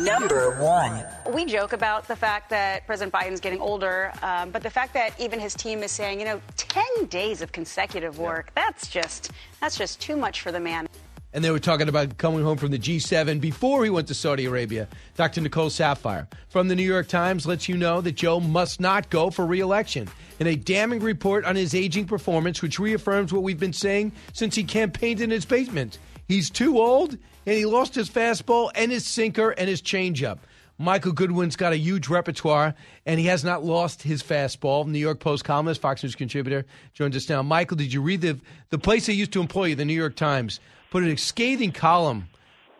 Number one. We joke about the fact that President Biden's getting older, um, but the fact that even his team is saying, you know, 10 days of consecutive work, that's just that's just too much for the man. And they were talking about coming home from the G7 before he went to Saudi Arabia. Dr. Nicole Saphier from the New York Times lets you know that Joe must not go for reelection. In a damning report on his aging performance, which reaffirms what we've been saying since he campaigned in his basement. He's too old, and he lost his fastball and his sinker and his changeup. Michael Goodwin's got a huge repertoire, and he has not lost his fastball. New York Post columnist, Fox News contributor, joins us now. Michael, did you read the the place they used to employ you, the New York Times, put a scathing column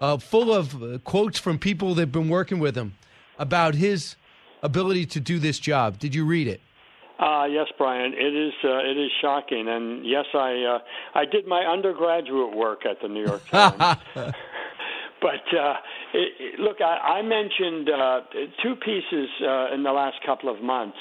uh, full of uh, quotes from people that've been working with him about his ability to do this job. Did you read it? Uh, yes, Brian. It is uh, it is shocking, and yes, I uh, I did my undergraduate work at the New York (laughs) Times. (laughs) but uh, it, it, look, I, I mentioned uh, two pieces uh, in the last couple of months,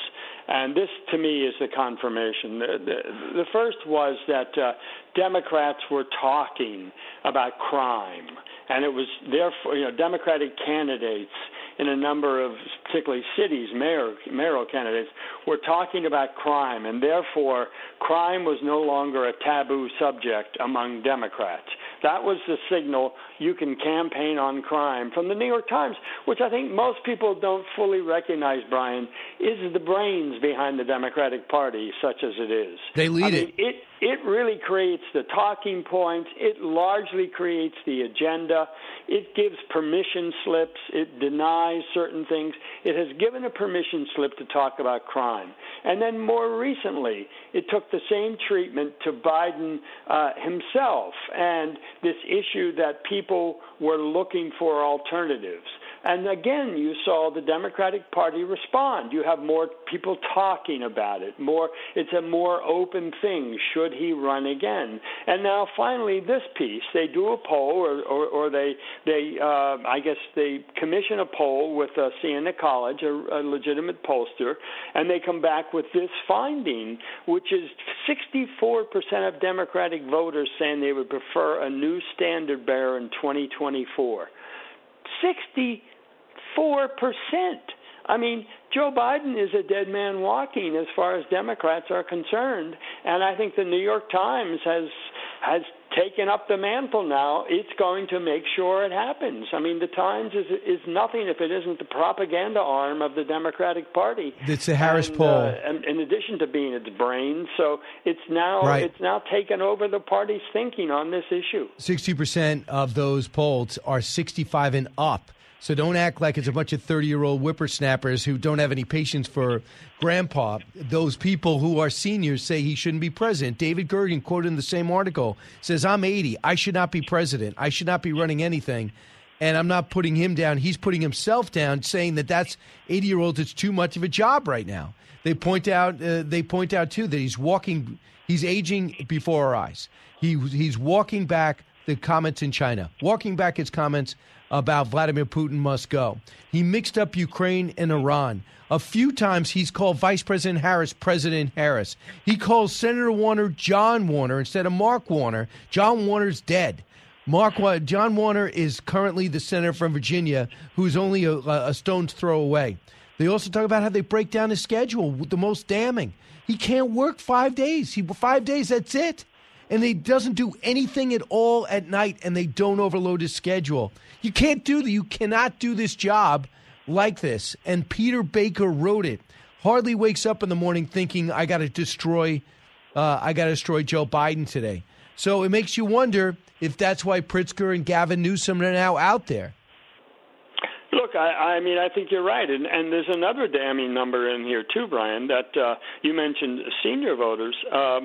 and this to me is the confirmation. The, the, the first was that uh, Democrats were talking about crime, and it was therefore you know Democratic candidates in a number of particularly cities, mayor, mayoral candidates, were talking about crime, and therefore crime was no longer a taboo subject among Democrats. That was the signal you can campaign on crime from the New York Times, which I think most people don't fully recognize, Brian, is the brains behind the Democratic Party, such as it is. They lead I mean, it. it. It really creates the talking points. It largely creates the agenda. It gives permission slips. It denies certain things. It has given a permission slip to talk about crime. And then more recently, it took the same treatment to Biden uh, himself and this issue that people were looking for alternatives. And again, you saw the Democratic Party respond. You have more people talking about it. More, it's a more open thing. Should he run again? And now, finally, this piece. They do a poll, or, or, or they, they, uh, I guess, they commission a poll with uh, Siena College, a, a legitimate pollster, and they come back with this finding, which is 64% of Democratic voters saying they would prefer a new standard bearer in 2024. 64%. I mean, Joe Biden is a dead man walking as far as Democrats are concerned, and I think the New York Times has has taken up the mantle now. It's going to make sure it happens. I mean, the Times is is nothing if it isn't the propaganda arm of the Democratic Party. It's the Harris and, poll. Uh, and in addition to being its brain, so it's now Right. it's now taken over the party's thinking on this issue. 60% of those polled are 65 and up. So don't act like it's a bunch of 30 year old whippersnappers who don't have any patience for grandpa. Those people who are seniors say he shouldn't be president. David Gergen, quoted in the same article, says, I'm 80. I should not be president. I should not be running anything. And I'm not putting him down. He's putting himself down, saying that that's 80 year olds. It's too much of a job right now. They point out. Uh, they point out too that he's walking. He's aging before our eyes. He he's walking back the comments in China, walking back his comments about Vladimir Putin must go. He mixed up Ukraine and Iran. A few times he's called Vice President Harris President Harris. He calls Senator Warner John Warner instead of Mark Warner. John Warner's dead. Mark John Warner is currently the senator from Virginia, who's only a, a stone's throw away. They also talk about how they break down his schedule. The most damning, he can't work five days. He five days. That's it. And he doesn't do anything at all at night, and they don't overload his schedule. You can't do that. You cannot do this job like this. And Peter Baker wrote it. Hardly wakes up in the morning thinking, "I got to destroy, uh, I got to destroy Joe Biden today." So it makes you wonder if that's why Pritzker and Gavin Newsom are now out there. Look, I, I mean, I think you're right, and, and there's another damning number in here too, Brian. That uh, you mentioned senior voters. Uh,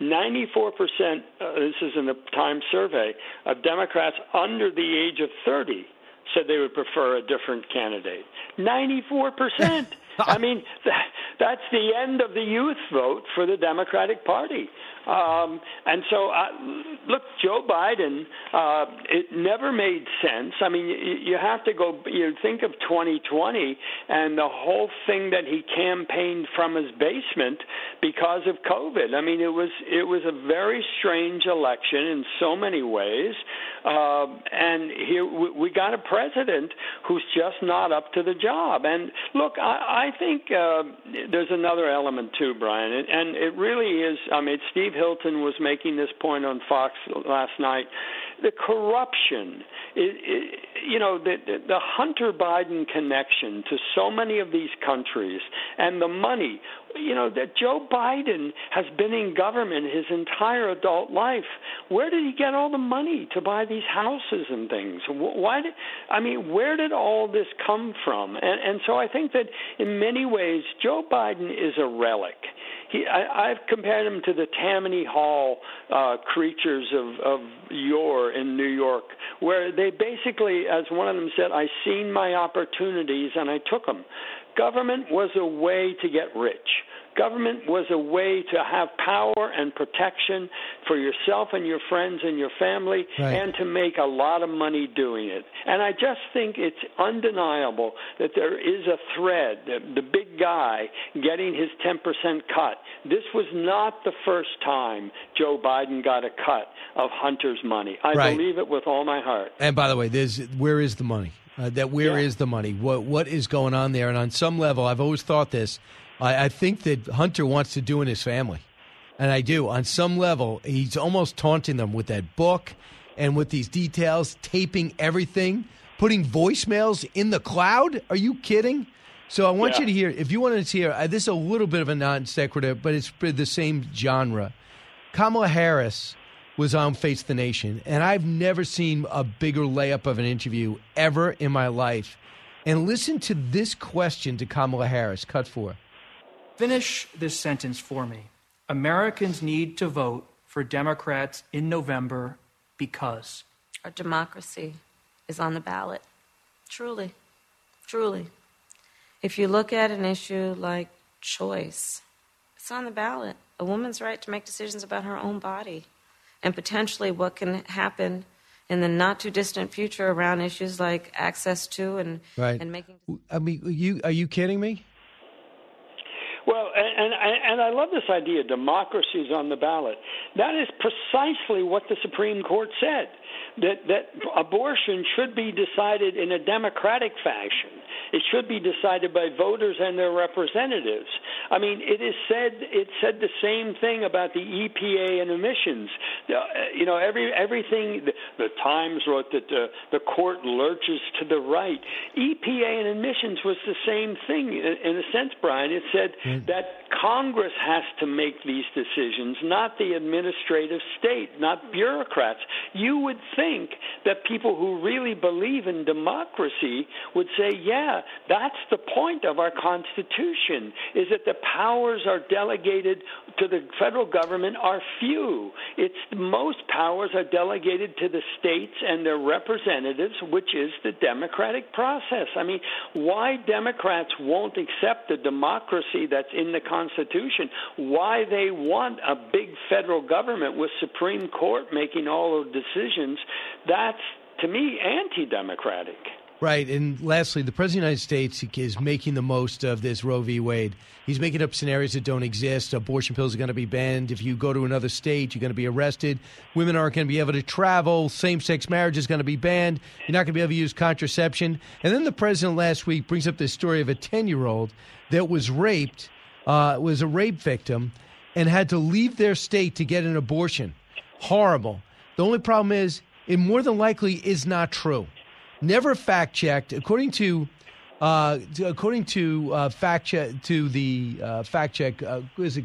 94 percent. Uh, this is in the Times survey of Democrats under the age of 30 said they would prefer a different candidate. 94 percent. (laughs) I mean, that, (laughs) that's the end of the youth vote for the Democratic Party. Um, and so, uh, look, Joe Biden, uh, it never made sense. I mean, you, you have to go, you think of 2020 and the whole thing that he campaigned from his basement because of COVID. I mean, it was, it was a very strange election in so many ways. Uh, and here we got a president who's just not up to the job. And look, I, I think uh, there's another element too, Brian, and, and it really is. I mean, Steve Hilton was making this point on Fox last night. The corruption, it, it, you know, the, the Hunter Biden connection to so many of these countries, and the money you know that Joe Biden has been in government his entire adult life. Where did he get all the money to buy these houses and things? Why did I mean, where did all this come from? And, and so I think that in many ways Joe Biden is a relic. He, I, I've compared him to the Tammany Hall uh, creatures of, of yore in New York, where they basically, as one of them said, I seen my opportunities and I took them. Government was a way to get rich. Government was a way to have power and protection for yourself and your friends and your family right. and to make a lot of money doing it. And I just think it's undeniable that there is a thread, the, the big guy getting his 10% cut. This was not the first time Joe Biden got a cut of Hunter's money. I right. believe it with all my heart. And by the way, there's where is the money? Uh, that where yeah. is the money? What what is going on there? And on some level, I've always thought this. I, I think that Hunter wants to do in his family, and I do. On some level, he's almost taunting them with that book and with these details, taping everything, putting voicemails in the cloud. Are you kidding? So I want yeah. you to hear. If you want to hear, uh, this is a little bit of a non sequitur, but it's the same genre. Kamala Harris was on Face the Nation, and I've never seen a bigger layup of an interview ever in my life. And listen to this question to Kamala Harris. Cut four. Finish this sentence for me. Americans need to vote for Democrats in November because our democracy is on the ballot. Truly, truly. If you look at an issue like choice, it's on the ballot. A woman's right to make decisions about her own body and potentially what can happen in the not too distant future around issues like access to and right. and making. I mean, you are you kidding me? Well, and, and and I love this idea. Democracy is on the ballot. That is precisely what the Supreme Court said. That that abortion should be decided in a democratic fashion. It should be decided by voters and their representatives. I mean, it is said it said the same thing about the EPA and emissions. Uh, you know, every everything. The, the Times wrote that the, the court lurches to the right. EPA and emissions was the same thing in, in a sense, Brian. It said mm. that Congress has to make these decisions, not the administrative state, not bureaucrats. You would think that people who really believe in democracy would say, yeah, that's the point of our Constitution, is that the powers are delegated to the federal government are few. It's most powers are delegated to the states and their representatives, which is the democratic process. I mean, why Democrats won't accept the democracy that's in the Constitution, why they want a big federal government with Supreme Court making all the decisions, that's to me anti-democratic. Right. And lastly, the President of the United States is making the most of this Roe v. Wade. He's making up scenarios that don't exist. Abortion pills are going to be banned. If you go to another state, you're going to be arrested. Women aren't going to be able to travel. Same sex marriage is going to be banned. You're not going to be able to use contraception. And then the president last week brings up this story of a 10 year old that was raped, uh, was a rape victim, and had to leave their state to get an abortion. Horrible. The only problem is, it more than likely is not true never fact checked. According to, uh, according to uh, fact check to the uh, fact check, uh, is it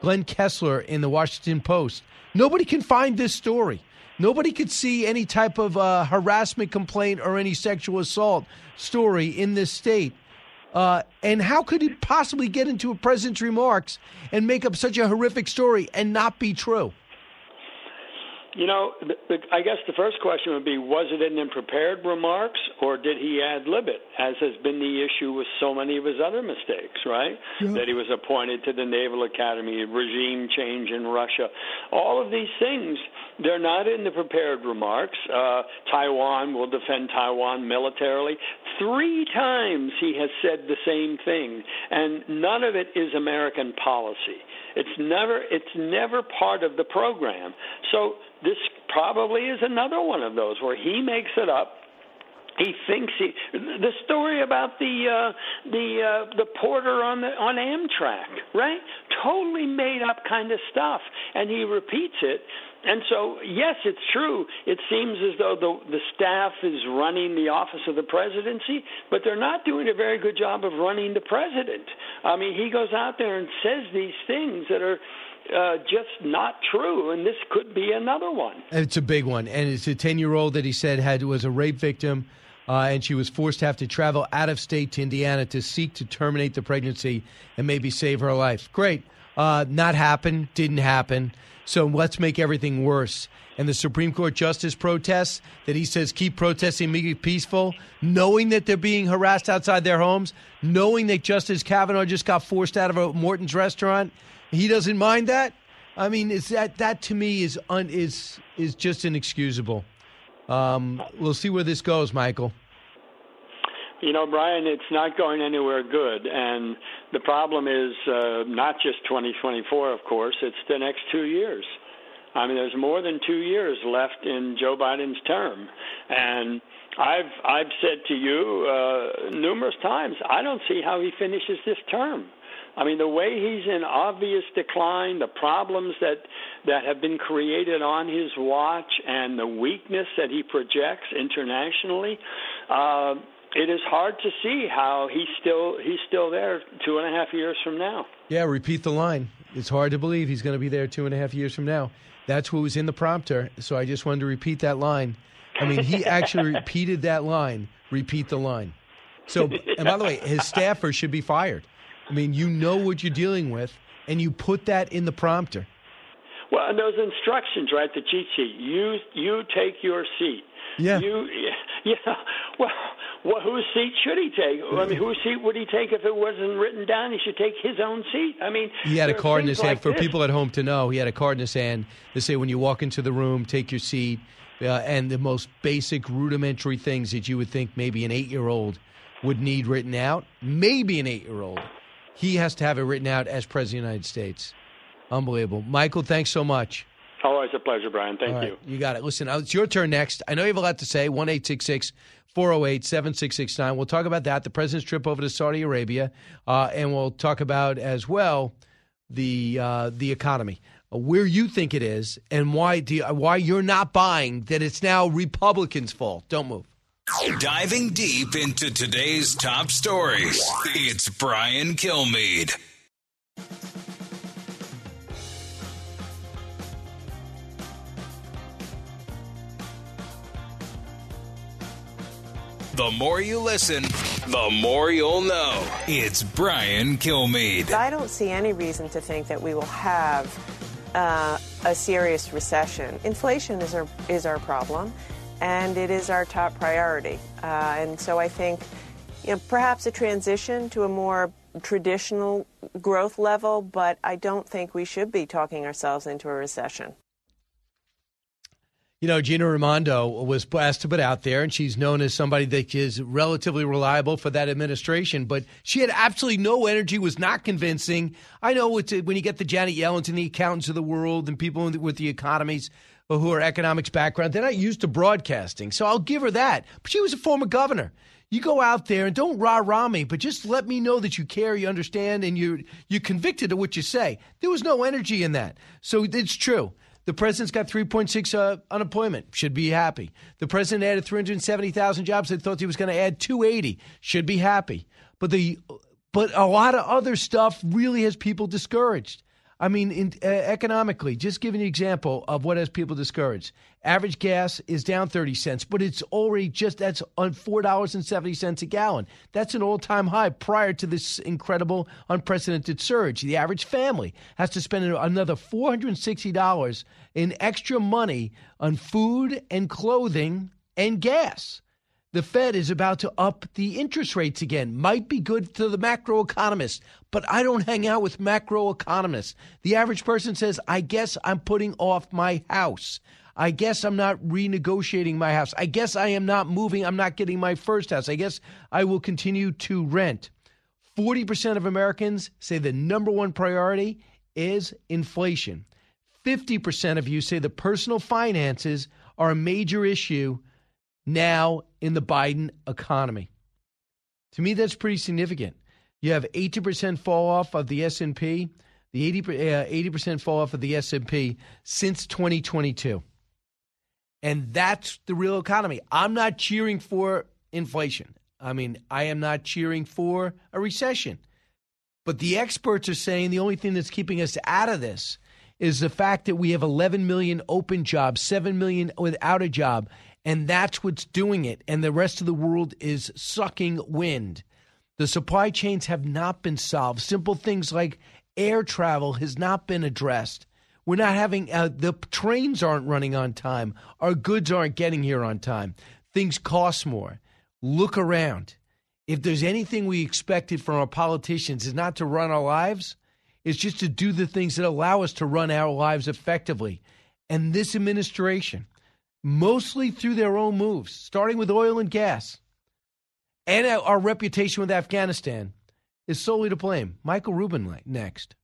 Glenn Kessler in the Washington Post? Nobody can find this story. Nobody could see any type of uh, harassment complaint or any sexual assault story in this state. Uh, and how could he possibly get into a president's remarks and make up such a horrific story and not be true? You know, the, the, I guess the first question would be was it in prepared remarks or did he ad lib it, as has been the issue with so many of his other mistakes, right? Yeah. That he was appointed to the Naval Academy, regime change in Russia. All of these things, they're not in the prepared remarks. Uh, Taiwan will defend Taiwan militarily. Three times he has said the same thing, and none of it is American policy. It's never it's never part of the program. So this probably is another one of those where he makes it up he thinks he the story about the uh the uh the porter on the on Amtrak right totally made up kind of stuff and he repeats it and so, yes, it's true. It seems as though the, the staff is running the office of the presidency, but they're not doing a very good job of running the president. I mean, he goes out there and says these things that are uh, just not true, and this could be another one. It's a big one, and it's a ten-year-old that he said had was a rape victim, uh, and she was forced to have to travel out of state to Indiana to seek to terminate the pregnancy and maybe save her life. Great, uh, not happen, didn't happen. So let's make everything worse. And the Supreme Court justice protests that he says keep protesting, make it peaceful, knowing that they're being harassed outside their homes, knowing that Justice Kavanaugh just got forced out of a Morton's restaurant, he doesn't mind that. I mean, is that that to me is un, is is just inexcusable. Um, we'll see where this goes, Michael. You know, Brian, it's not going anywhere good. And the problem is uh, not just 2024, of course, it's the next two years. I mean, there's more than two years left in Joe Biden's term. And I've I've said to you uh, numerous times, I don't see how he finishes this term. I mean, the way he's in obvious decline, the problems that that have been created on his watch, and the weakness that he projects internationally. Uh, it is hard to see how he's still he's still there two and a half years from now. Yeah, repeat the line. It's hard to believe he's going to be there two and a half years from now. That's what was in the prompter. So I just wanted to repeat that line. I mean, he actually repeated that line. Repeat the line. So, and by the way, his staffer should be fired. I mean, you know what you're dealing with, and you put that in the prompter. Well, and those instructions, right? The cheat sheet. You you take your seat. Yeah. You (laughs) yeah. Well, well, whose seat should he take? I mean, whose seat would he take if it wasn't written down? He should take his own seat. I mean, he had a card in his hand. Like For this. people at home to know, he had a card in his hand. They say when you walk into the room, take your seat, uh, and the most basic, rudimentary things that you would think maybe an eight-year-old would need written out. Maybe an eight-year-old. He has to have it written out as president of the United States. Unbelievable, Michael. Thanks so much. Always a pleasure, Brian. Thank right, you. You got it. Listen, uh, it's your turn next. I know you have a lot to say. 1 408 7669. We'll talk about that, the president's trip over to Saudi Arabia, uh, and we'll talk about as well the uh, the economy, uh, where you think it is, and why do you, why you're not buying that it's now Republicans' fault. Don't move. Diving deep into today's top stories, it's Brian Kilmeade. The more you listen, the more you'll know. It's Brian Kilmeade. I don't see any reason to think that we will have uh, a serious recession. Inflation is our is our problem, and it is our top priority. Uh, and so I think, you know, perhaps a transition to a more traditional growth level, but I don't think we should be talking ourselves into a recession. You know, Gina Raimondo was asked to put out there, and she's known as somebody that is relatively reliable for that administration, but she had absolutely no energy, was not convincing. I know when you get the Janet Yellens and the accountants of the world and people with the economies who are economics background, they're not used to broadcasting. So I'll give her that. But she was a former governor. You go out there and don't rah rah me, but just let me know that you care, you understand, and you're you're convicted of what you say. There was no energy in that. So it's true. The president's got 3.6 uh, unemployment. Should be happy. The president added 370,000 jobs. They thought he was going to add 280. Should be happy. But the but a lot of other stuff really has people discouraged. I mean, in, uh, economically, just giving an example of what has people discouraged. Average gas is down 30 cents, but it's already just that's on $4.70 a gallon. That's an all time high prior to this incredible, unprecedented surge. The average family has to spend another $460 in extra money on food and clothing and gas the Fed is about to up the interest rates again. Might be good to the macroeconomists, but I don't hang out with macroeconomists. The average person says, I guess I'm putting off my house. I guess I'm not renegotiating my house. I guess I am not moving. I'm not getting my first house. I guess I will continue to rent. 40% of Americans say the number one priority is inflation. 50% of you say the personal finances are a major issue now in the Biden economy. To me, that's pretty significant. You have 80% fall off of the S&P, the 80, uh, 80% fall off of the S&P since 2022. And that's the real economy. I'm not cheering for inflation. I mean, I am not cheering for a recession. But the experts are saying the only thing that's keeping us out of this is the fact that we have 11 million open jobs, 7 million without a job, and that's what's doing it. And the rest of the world is sucking wind. The supply chains have not been solved. Simple things like air travel has not been addressed. We're not having uh, the trains aren't running on time. Our goods aren't getting here on time. Things cost more. Look around. If there's anything we expected from our politicians is not to run our lives, it's just to do the things that allow us to run our lives effectively. And this administration mostly through their own moves, starting with oil and gas. And our reputation with Afghanistan is solely to blame. Michael Rubin next.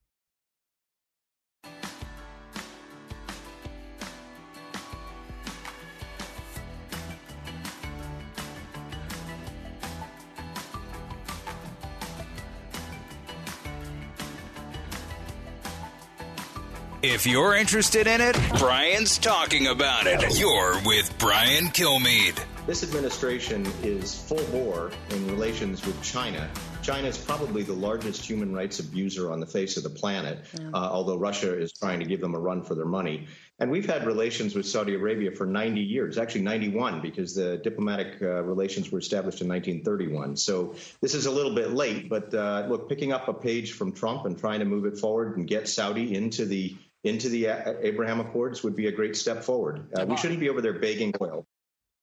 If you're interested in it, Brian's talking about it. You're with Brian Kilmeade. This administration is full bore in relations with China. China is probably the largest human rights abuser on the face of the planet, yeah. uh, although Russia is trying to give them a run for their money. And we've had relations with Saudi Arabia for 90 years, actually 91, because the diplomatic uh, relations were established in 1931. So this is a little bit late, but uh, look, picking up a page from Trump and trying to move it forward and get Saudi into the into the Abraham Accords would be a great step forward. Uh, we shouldn't be over there begging oil.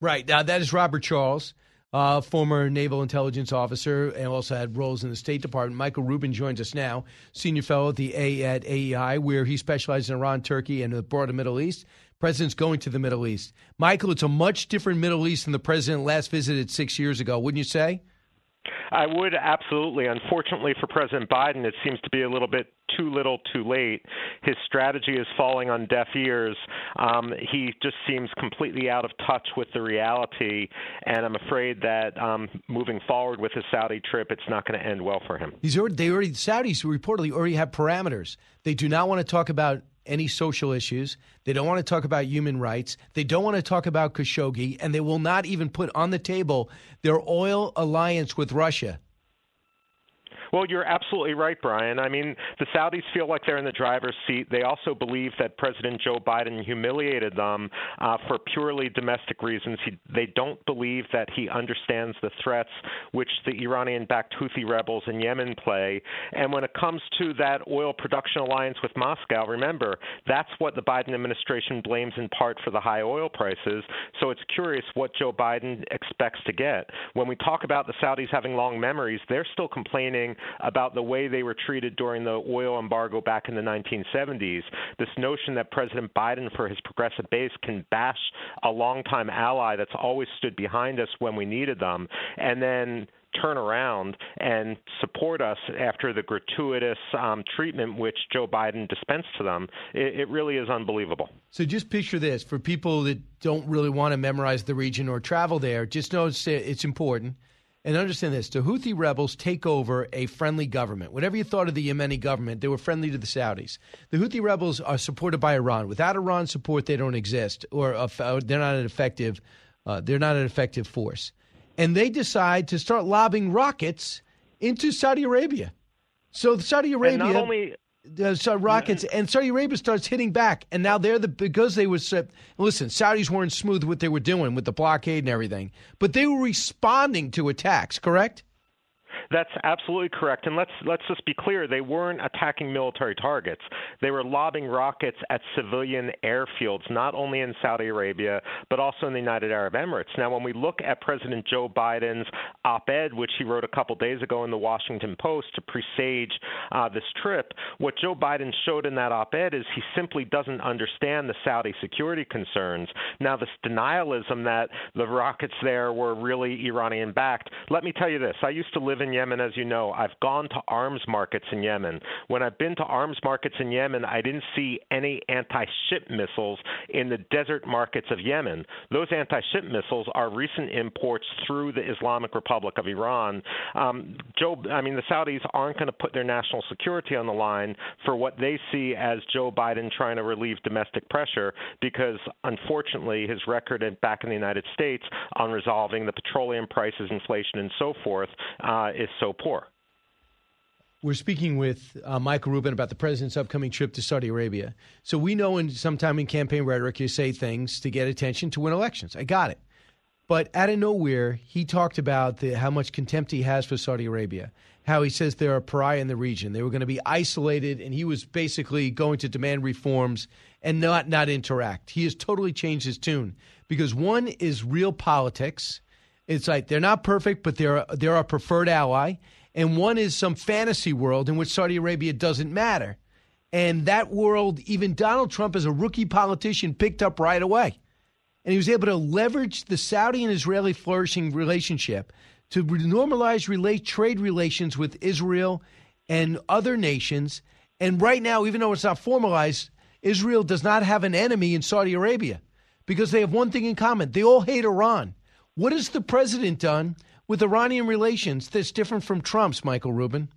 Right. Now, that is Robert Charles, uh, former naval intelligence officer, and also had roles in the State Department. Michael Rubin joins us now, senior fellow at the A at AEI, where he specializes in Iran, Turkey, and the broader Middle East. President's going to the Middle East. Michael, it's a much different Middle East than the president last visited six years ago, wouldn't you say? I would absolutely. Unfortunately for President Biden, it seems to be a little bit too little, too late. His strategy is falling on deaf ears. Um, he just seems completely out of touch with the reality, and I'm afraid that um, moving forward with his Saudi trip, it's not going to end well for him. He's already, they already, Saudis reportedly already have parameters. They do not want to talk about any social issues. They don't want to talk about human rights. They don't want to talk about Khashoggi, and they will not even put on the table their oil alliance with Russia. Well, you're absolutely right, Brian. I mean, the Saudis feel like they're in the driver's seat. They also believe that President Joe Biden humiliated them uh, for purely domestic reasons. He, they don't believe that he understands the threats which the Iranian backed Houthi rebels in Yemen play. And when it comes to that oil production alliance with Moscow, remember, that's what the Biden administration blames in part for the high oil prices. So it's curious what Joe Biden expects to get. When we talk about the Saudis having long memories, they're still complaining about the way they were treated during the oil embargo back in the 1970s. This notion that President Biden, for his progressive base, can bash a longtime ally that's always stood behind us when we needed them, and then turn around and support us after the gratuitous um, treatment which Joe Biden dispensed to them. It, it, really is unbelievable. So just picture this for people that don't really want to memorize the region or travel there, just know it's, it's important. And understand this the Houthi rebels take over a friendly government. Whatever you thought of the Yemeni government, they were friendly to the Saudis. The Houthi rebels are supported by Iran. Without Iran support, they don't exist, or they're not an effective. Uh, they're not an effective force. And they decide to start lobbing rockets into Saudi Arabia. So Saudi Arabia. And not only uh, so rockets, and Saudi Arabia starts hitting back, and now they're the because they were uh, listen. Saudis weren't smooth with what they were doing with the blockade and everything, but they were responding to attacks. Correct? That's absolutely correct. And let's let's just be clear, they weren't attacking military targets. They were lobbing rockets at civilian airfields, not only in Saudi Arabia, but also in the United Arab Emirates. Now, when we look at President Joe Biden's op-ed, which he wrote a couple days ago in the Washington Post to presage uh, this trip, what Joe Biden showed in that op-ed is he simply doesn't understand the Saudi security concerns. Now, this denialism that the rockets there were really Iranian backed. Let me tell you this: I used to live in Yemen, as you know. I've gone to arms markets in Yemen. When I've been to arms markets in Yemen, I didn't see any anti ship missiles in the desert markets of Yemen. Those anti ship missiles are recent imports through the Islamic Republic of Iran. Um, Joe, I mean, the Saudis aren't going to put their national security on the line for what they see as Joe Biden trying to relieve domestic pressure because, unfortunately, his record back in the United States on resolving the petroleum prices, inflation, and so forth uh, is so poor. We're speaking with uh, Michael Rubin about the president's upcoming trip to Saudi Arabia. So we know, in sometime in campaign rhetoric, you say things to get attention to win elections. I got it. But out of nowhere, he talked about the, how much contempt he has for Saudi Arabia, how he says they're a pariah in the region. They were going to be isolated, and he was basically going to demand reforms and not not interact. He has totally changed his tune because one is real politics. It's like they're not perfect, but they're they're our preferred ally, and one is some fantasy world in which Saudi Arabia doesn't matter. And that world, even Donald Trump, as a rookie politician, picked up right away and he was able to leverage the Saudi and Israeli flourishing relationship to normalize relate trade relations with Israel and other nations. And right now, even though it's not formalized, Israel does not have an enemy in Saudi Arabia because they have one thing in common: they all hate Iran. What has the president done with Iranian relations that's different from Trump's, Michael Rubin?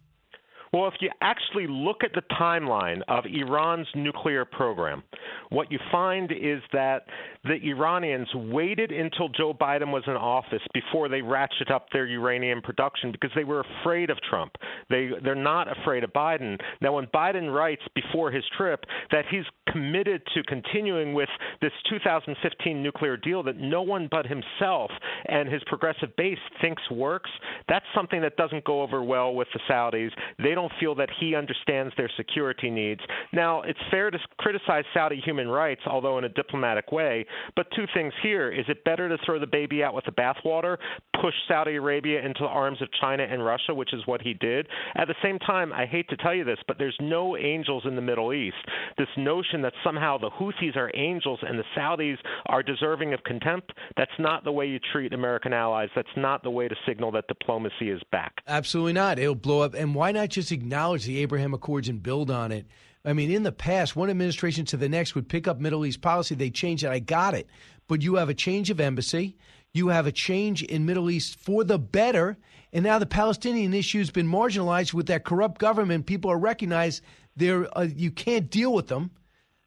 Well, if you actually look at the timeline of Iran's nuclear program, what you find is that the Iranians waited until Joe Biden was in office before they ratchet up their uranium production because they were afraid of Trump. They they're not afraid of Biden. Now, when Biden writes before his trip that he's committed to continuing with this 2015 nuclear deal that no one but himself and his progressive base thinks works, that's something that doesn't go over well with the Saudis. They don't feel that he understands their security needs. Now, it's fair to criticize Saudi human rights, although in a diplomatic way. But two things here: is it better to throw the baby out with the bathwater, push Saudi Arabia into the arms of China and Russia, which is what he did? At the same time, I hate to tell you this, but there's no angels in the Middle East. This notion that somehow the Houthis are angels and the Saudis are deserving of contempt, that's not the way you treat American allies. That's not the way to signal that diplomacy is back. Absolutely not. It'll blow up. And why not just acknowledge the Abraham Accords and build on it? I mean, in the past, one administration to the next would pick up Middle East policy. They change it. I got it. But you have a change of embassy. You have a change in Middle East for the better. And now the Palestinian issue has been marginalized with that corrupt government. People are recognized they're, uh, you can't deal with them.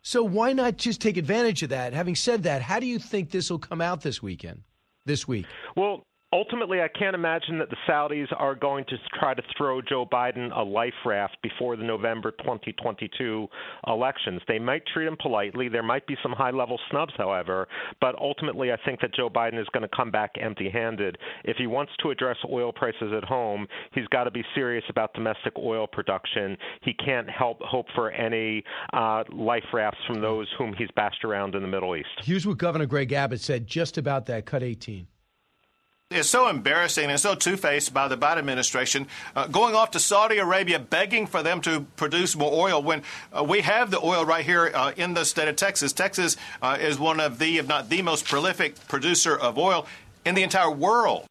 So why not just take advantage of that? Having said that, how do you think this will come out this weekend, this week? Well, ultimately, I can't imagine that the Saudis are going to try to throw Joe Biden a life raft before the November 2022 elections. They might treat him politely. There might be some high level snubs, however, but ultimately, I think that Joe Biden is going to come back empty handed. If he wants to address oil prices at home, he's got to be serious about domestic oil production. He can't help hope for any uh, life rafts from those whom he's bashed around in the Middle East. Here's what Governor Greg Abbott said just about that. Cut 18. It's so embarrassing and so two faced by the Biden administration, uh, going off to Saudi Arabia begging for them to produce more oil when uh, we have the oil right here uh, in the state of Texas. Texas uh, is one of the, if not the most prolific producer of oil in the entire world.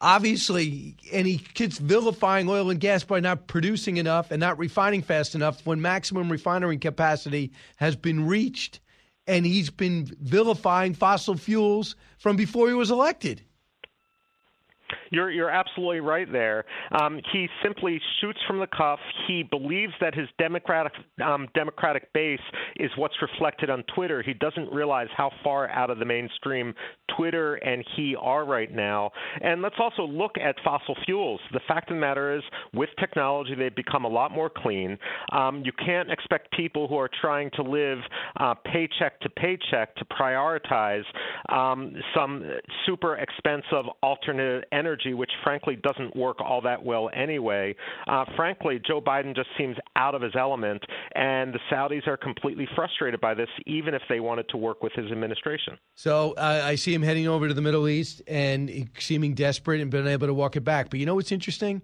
Obviously, and he keeps vilifying oil and gas by not producing enough and not refining fast enough when maximum refinery capacity has been reached and he's been vilifying fossil fuels from before he was elected. You're you're absolutely right there. Um, he simply shoots from the cuff. He believes that his democratic um, democratic base is what's reflected on Twitter. He doesn't realize how far out of the mainstream Twitter and he are right now. And let's also look at fossil fuels. The fact of the matter is, with technology, they've become a lot more clean. Um, you can't expect people who are trying to live uh, paycheck to paycheck to prioritize um, some super expensive alternative energy, which frankly doesn't work all that well anyway. Uh, frankly, Joe Biden just seems out of his element, and the Saudis are completely frustrated by this, even if they wanted to work with his administration. So uh, I see him heading over to the Middle East and seeming desperate and being able to walk it back. But you know what's interesting?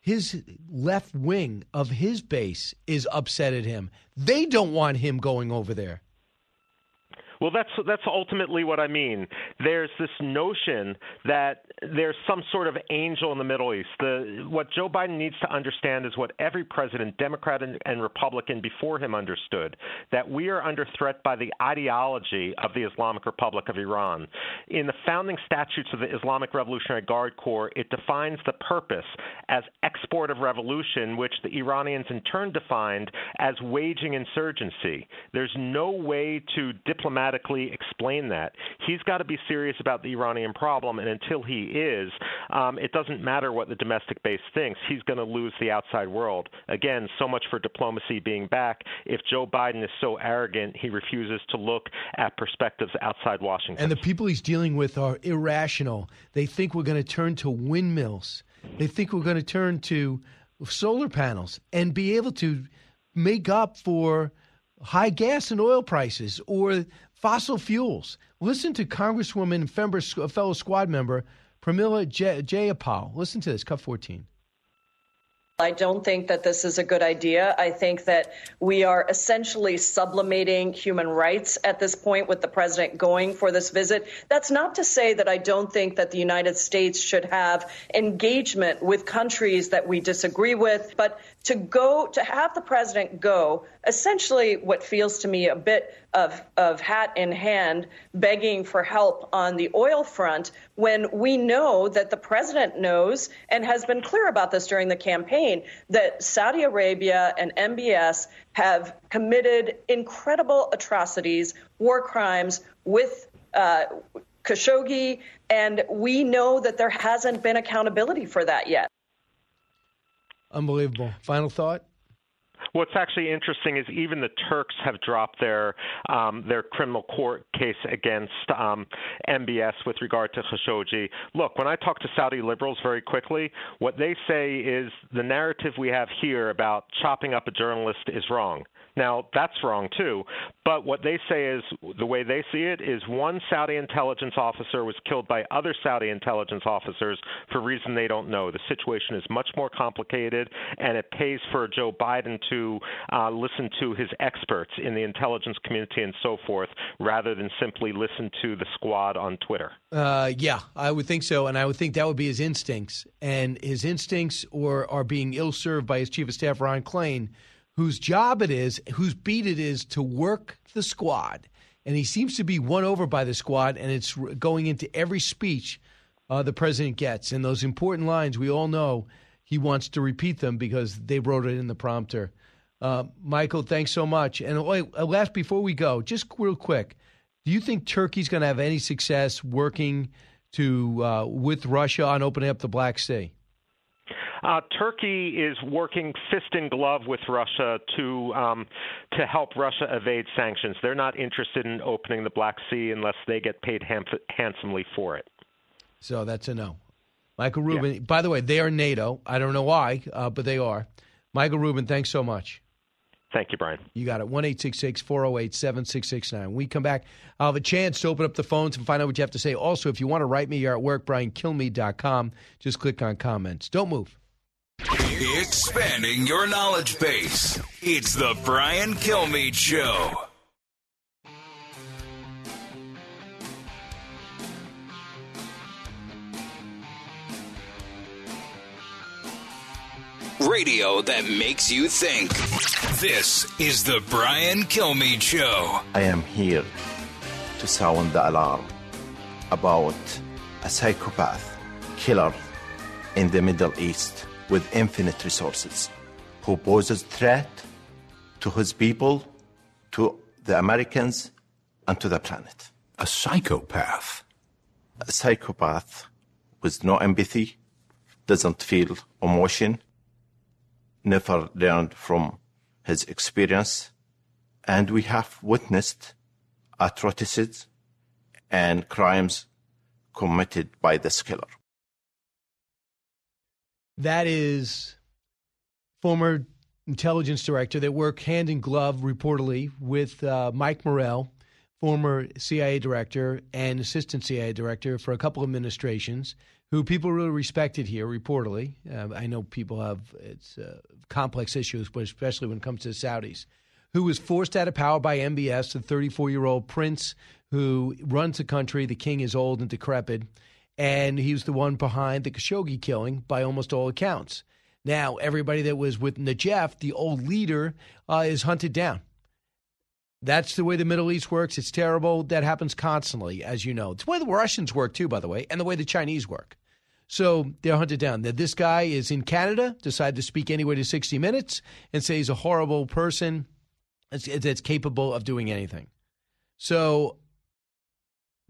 His left wing of his base is upset at him. They don't want him going over there. Well, that's that's ultimately what I mean. There's this notion that there's some sort of angel in the Middle East. The what Joe Biden needs to understand is what every president, Democrat and, and Republican before him understood, that we are under threat by the ideology of the Islamic Republic of Iran. In the founding statutes of the Islamic Revolutionary Guard Corps, it defines the purpose as export of revolution, which the Iranians in turn defined as waging insurgency. There's no way to diplomatically diplomatically explain that. He's got to be serious about the Iranian problem, and until he is, um, it doesn't matter what the domestic base thinks. He's going to lose the outside world. Again, so much for diplomacy being back. If Joe Biden is so arrogant, he refuses to look at perspectives outside Washington. And the people he's dealing with are irrational. They think we're going to turn to windmills. They think we're going to turn to solar panels and be able to make up for high gas and oil prices or fossil fuels. Listen to Congresswoman Fember, fellow squad member Pramila Jayapal. Listen to this, cut 14. I don't think that this is a good idea. I think that we are essentially sublimating human rights at this point with the president going for this visit. That's not to say that I don't think that the United States should have engagement with countries that we disagree with, but to go to have the president go essentially what feels to me a bit of, of hat in hand begging for help on the oil front when we know that the president knows and has been clear about this during the campaign that Saudi Arabia and MBS have committed incredible atrocities, war crimes with uh, Khashoggi, and we know that there hasn't been accountability for that yet. Unbelievable. Final thought? What's actually interesting is even the Turks have dropped their um, their criminal court case against um, MBS with regard to Khashoggi. Look, when I talk to Saudi liberals very quickly, what they say is the narrative we have here about chopping up a journalist is wrong. Now, that's wrong too. But what they say is the way they see it is one Saudi intelligence officer was killed by other Saudi intelligence officers for reason they don't know. The situation is much more complicated, and it pays for Joe Biden to uh, listen to his experts in the intelligence community and so forth rather than simply listen to the squad on Twitter. Uh, yeah, I would think so, and I would think that would be his instincts. And his instincts or are being ill served by his chief of staff, Ron Klain whose job it is, whose beat it is to work the squad. And he seems to be won over by the squad, and it's going into every speech uh, the president gets. And those important lines, we all know he wants to repeat them because they wrote it in the prompter. Uh, Michael, thanks so much. And uh, last, before we go, just real quick, do you think Turkey's going to have any success working to uh, with Russia on opening up the Black Sea? Uh, Turkey is working fist in glove with Russia to um, to help Russia evade sanctions. They're not interested in opening the Black Sea unless they get paid ham- handsomely for it. So that's a no. Michael Rubin. Yeah. By the way, they are NATO. I don't know why, uh, but they are. Michael Rubin, thanks so much. Thank you, Brian. You got it. 1 408 7669. We come back. I'll have a chance to open up the phones and find out what you have to say. Also, if you want to write me, you're at work, BrianKilmeade.com. Just click on comments. Don't move. Expanding your knowledge base. It's the Brian Kilmeade Show. Radio that makes you think. This is the Brian Kilmeade Show. I am here to sound the alarm about a psychopath, killer, in the Middle East with infinite resources, who poses threat to his people, to the Americans, and to the planet. A psychopath. A psychopath with no empathy, doesn't feel emotion, never learned from his experience, and we have witnessed atrocities and crimes committed by this killer. That is former intelligence director that worked hand in glove reportedly with uh, Mike Morell, former CIA director and assistant CIA director for a couple of administrations, who people really respected here reportedly. Uh, I know people have it's uh, complex issues, but especially when it comes to the Saudis, who was forced out of power by MBS, the 34 year old prince who runs the country. The king is old and decrepit and he was the one behind the Khashoggi killing by almost all accounts. Now, everybody that was with Nayef, the old leader, uh, is hunted down. That's the way the Middle East works. It's terrible. That happens constantly, as you know. It's the way the Russians work, too, by the way, and the way the Chinese work. So they're hunted down. That this guy is in Canada, decided to speak anyway to 60 Minutes and say he's a horrible person that's, that's capable of doing anything. So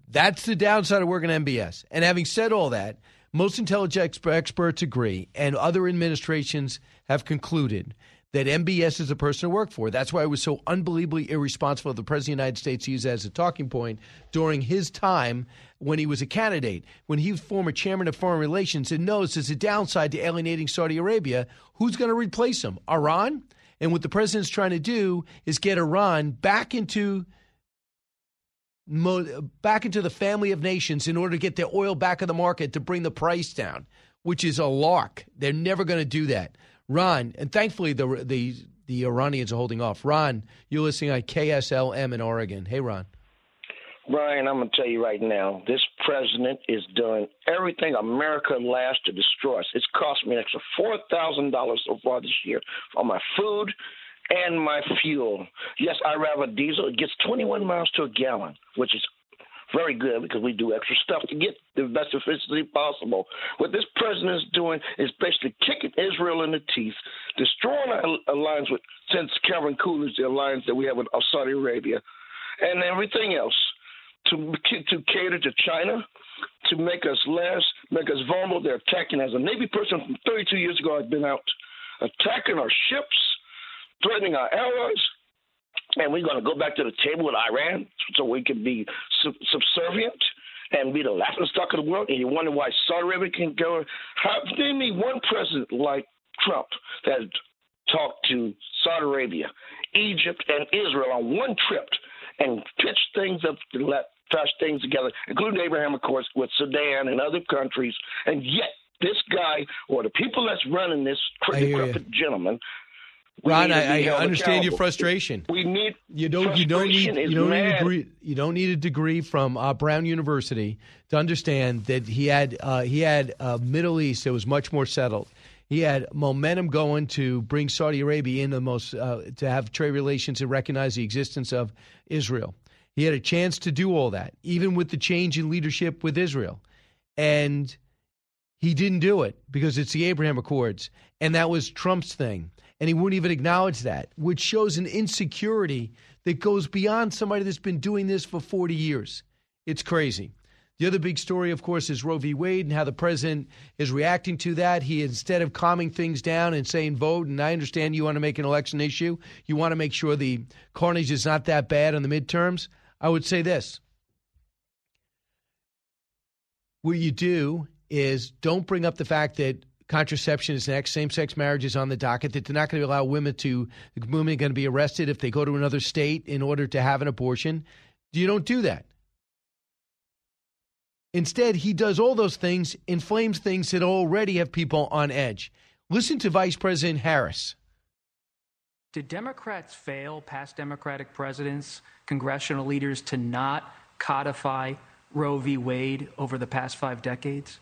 that's the downside of working at MBS. And having said all that, most intelligence experts agree, and other administrations have concluded that MBS is a person to work for. That's why it was so unbelievably irresponsible of the President of the United States to use that as a talking point during his time when he was a candidate. When he was former chairman of foreign relations and knows there's a downside to alienating Saudi Arabia, who's going to replace him? Iran? And what the president's trying to do is get Iran back into back into the family of nations in order to get their oil back in the market to bring the price down, which is a lark. They're never going to do that. Ron, and thankfully the the the Iranians are holding off. Ron, you're listening on KSLM in Oregon. Hey, Ron. Brian, I'm going to tell you right now, this president is doing everything America last to destroy us. It's cost me an extra $4,000 so far this year on my food and my fuel. Yes, I have a diesel. It gets 21 miles to a gallon, which is very good because we do extra stuff to get the best efficiency possible. What this president is doing is basically kicking Israel in the teeth, destroying our alliance with, since Calvin Coolidge, the alliance that we have with Saudi Arabia, and everything else to to cater to China, to make us less, make us vulnerable. They're attacking. As a Navy person from 32 years ago, I've been out attacking our ships threatening our allies, and we're going to go back to the table with Iran so we can be subservient and be the laughing stock of the world. And you wonder why Saudi Arabia can go. How, name me one president like Trump that talked to Saudi Arabia, Egypt, and Israel on one trip and pitched things up to let touch things together, including Abraham, of course, with Sudan and other countries. And yet, this guy or the people that's running this decrepit gentleman Ron, I, I understand your frustration. We need you don't you don't need you don't need a degree you don't need a degree from uh, Brown University to understand that he had uh, he had a Middle East that was much more settled. He had momentum going to bring Saudi Arabia in the most uh, to have trade relations and recognize the existence of Israel. He had a chance to do all that, even with the change in leadership with Israel, and he didn't do it because it's the Abraham Accords, and that was Trump's thing and he wouldn't even acknowledge that, which shows an insecurity that goes beyond somebody that's been doing this for 40 years. It's crazy. The other big story, of course, is Roe v. Wade and how the president is reacting to that. He, instead of calming things down and saying vote, and I understand you want to make an election issue, you want to make sure the carnage is not that bad in the midterms. I would say this. What you do is don't bring up the fact that contraception is next, same sex marriage is on the docket, that they're not going to allow women to, women are going to be arrested if they go to another state in order to have an abortion. You don't do that. Instead, he does all those things, inflames things that already have people on edge. Listen to Vice President Harris. Did Democrats fail, past Democratic presidents, congressional leaders, to not codify Roe v. Wade over the past five decades?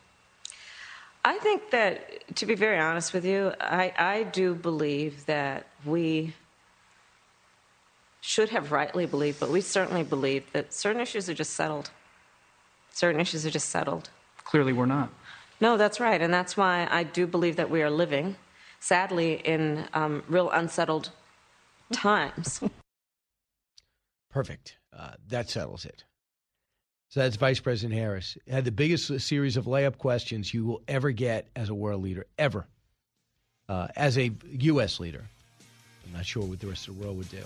I think that, to be very honest with you, I, I do believe that we should have rightly believed, but we certainly believe that certain issues are just settled. Certain issues are just settled. Clearly, we're not. No, that's right. And that's why I do believe that we are living, sadly, in um, real unsettled times. (laughs) Perfect. Uh, that settles it. So that's Vice President Harris. Had the biggest series of layup questions you will ever get as a world leader, ever. Uh, as a U.S. leader. I'm not sure what the rest of the world would do.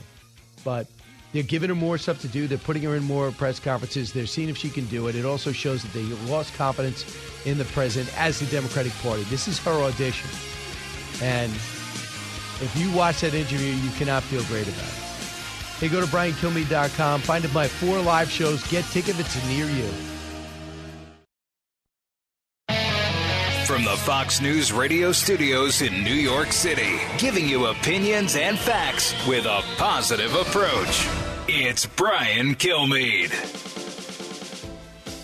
But they're giving her more stuff to do. They're putting her in more press conferences. They're seeing if she can do it. It also shows that they lost confidence in the president as the Democratic Party. This is her audition. And if you watch that interview, you cannot feel great about it. Hey, go to briankilmeade.com. Find my four live shows. Get tickets near you. From the Fox News radio studios in New York City, giving you opinions and facts with a positive approach. It's Brian Kilmeade.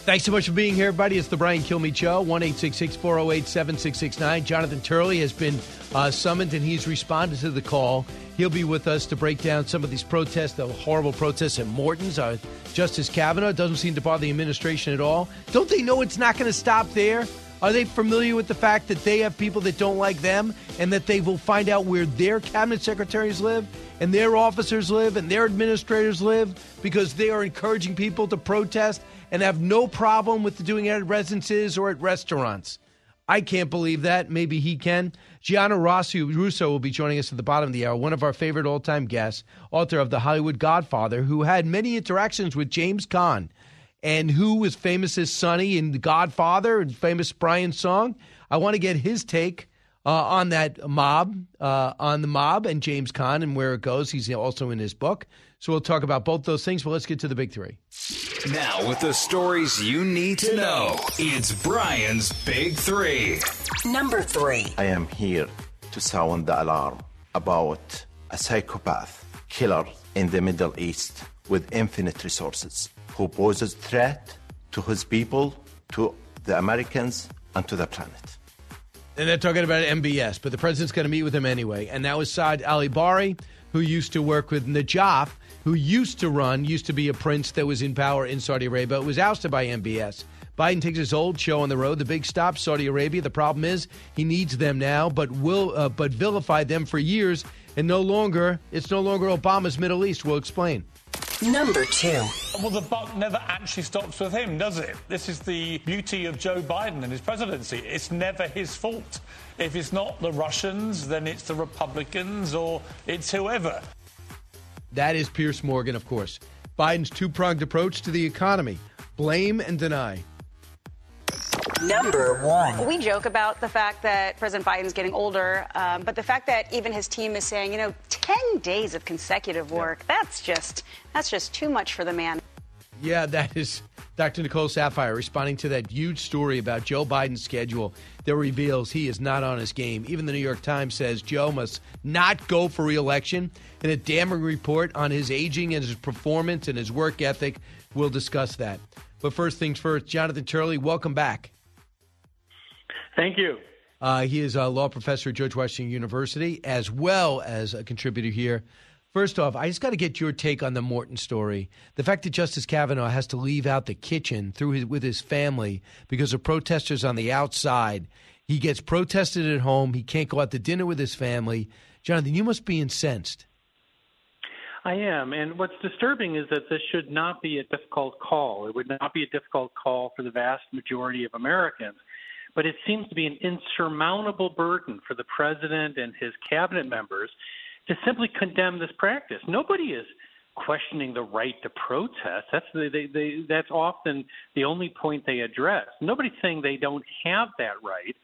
Thanks so much for being here, everybody. It's the Brian Kilmeade Show, 1 408 7669. Jonathan Turley has been uh, summoned and he's responded to the call. He'll be with us to break down some of these protests, the horrible protests at Morton's. Uh, Justice Kavanaugh doesn't seem to bother the administration at all. Don't they know it's not going to stop there? Are they familiar with the fact that they have people that don't like them and that they will find out where their cabinet secretaries live and their officers live and their administrators live because they are encouraging people to protest and have no problem with doing it at residences or at restaurants? I can't believe that. Maybe he can. Gianni Rossi Russo will be joining us at the bottom of the hour, one of our favorite all time guests, author of The Hollywood Godfather, who had many interactions with James Caan and who was famous as Sonny in The Godfather and famous Brian song. I want to get his take uh, on that mob, uh, on the mob and James Caan and where it goes. He's also in his book. So we'll talk about both those things, but let's get to the big three. Now, with the stories you need to know, it's Brian's Big Three. Number three. I am here to sound the alarm about a psychopath killer in the Middle East with infinite resources who poses threat to his people, to the Americans, and to the planet. And they're talking about MBS, but the president's going to meet with him anyway. And that was Saad Aljabri, who used to work with Nayef, who used to run, used to be a prince that was in power in Saudi Arabia, was ousted by MBS. Biden takes his old show on the road, the big stop, Saudi Arabia. The problem is he needs them now, but will uh, but vilified them for years, and no longer it's no longer Obama's Middle East. We'll explain. Number two. Well, the buck never actually stops with him, does it? This is the beauty of Joe Biden and his presidency. It's never his fault. If it's not the Russians, then it's the Republicans or it's whoever. That is Piers Morgan, of course. Biden's two pronged approach to the economy blame and deny. Number one. We joke about the fact that President Biden's getting older, um, but the fact that even his team is saying, you know, 10 days of consecutive work, that's just that's just too much for the man. Yeah, that is Dr. Nicole Saphier responding to that huge story about Joe Biden's schedule that reveals he is not on his game. Even the New York Times says Joe must not go for reelection. In a damning report on his aging and his performance and his work ethic, we'll discuss that. But first things first, Jonathan Turley, welcome back. Thank you. Uh, he is a law professor at George Washington University, as well as a contributor here. First off, I just got to get your take on the Morton story. The fact that Justice Kavanaugh has to leave out the kitchen through his, with his family because of protesters on the outside. He gets protested at home. He can't go out to dinner with his family. Jonathan, you must be incensed. I am. And what's disturbing is that this should not be a difficult call. It would not be a difficult call for the vast majority of Americans. But it seems to be an insurmountable burden for the president and his cabinet members to simply condemn this practice. Nobody is questioning the right to protest. That's they, they, they, that's often the only point they address. Nobody's saying they don't have that right.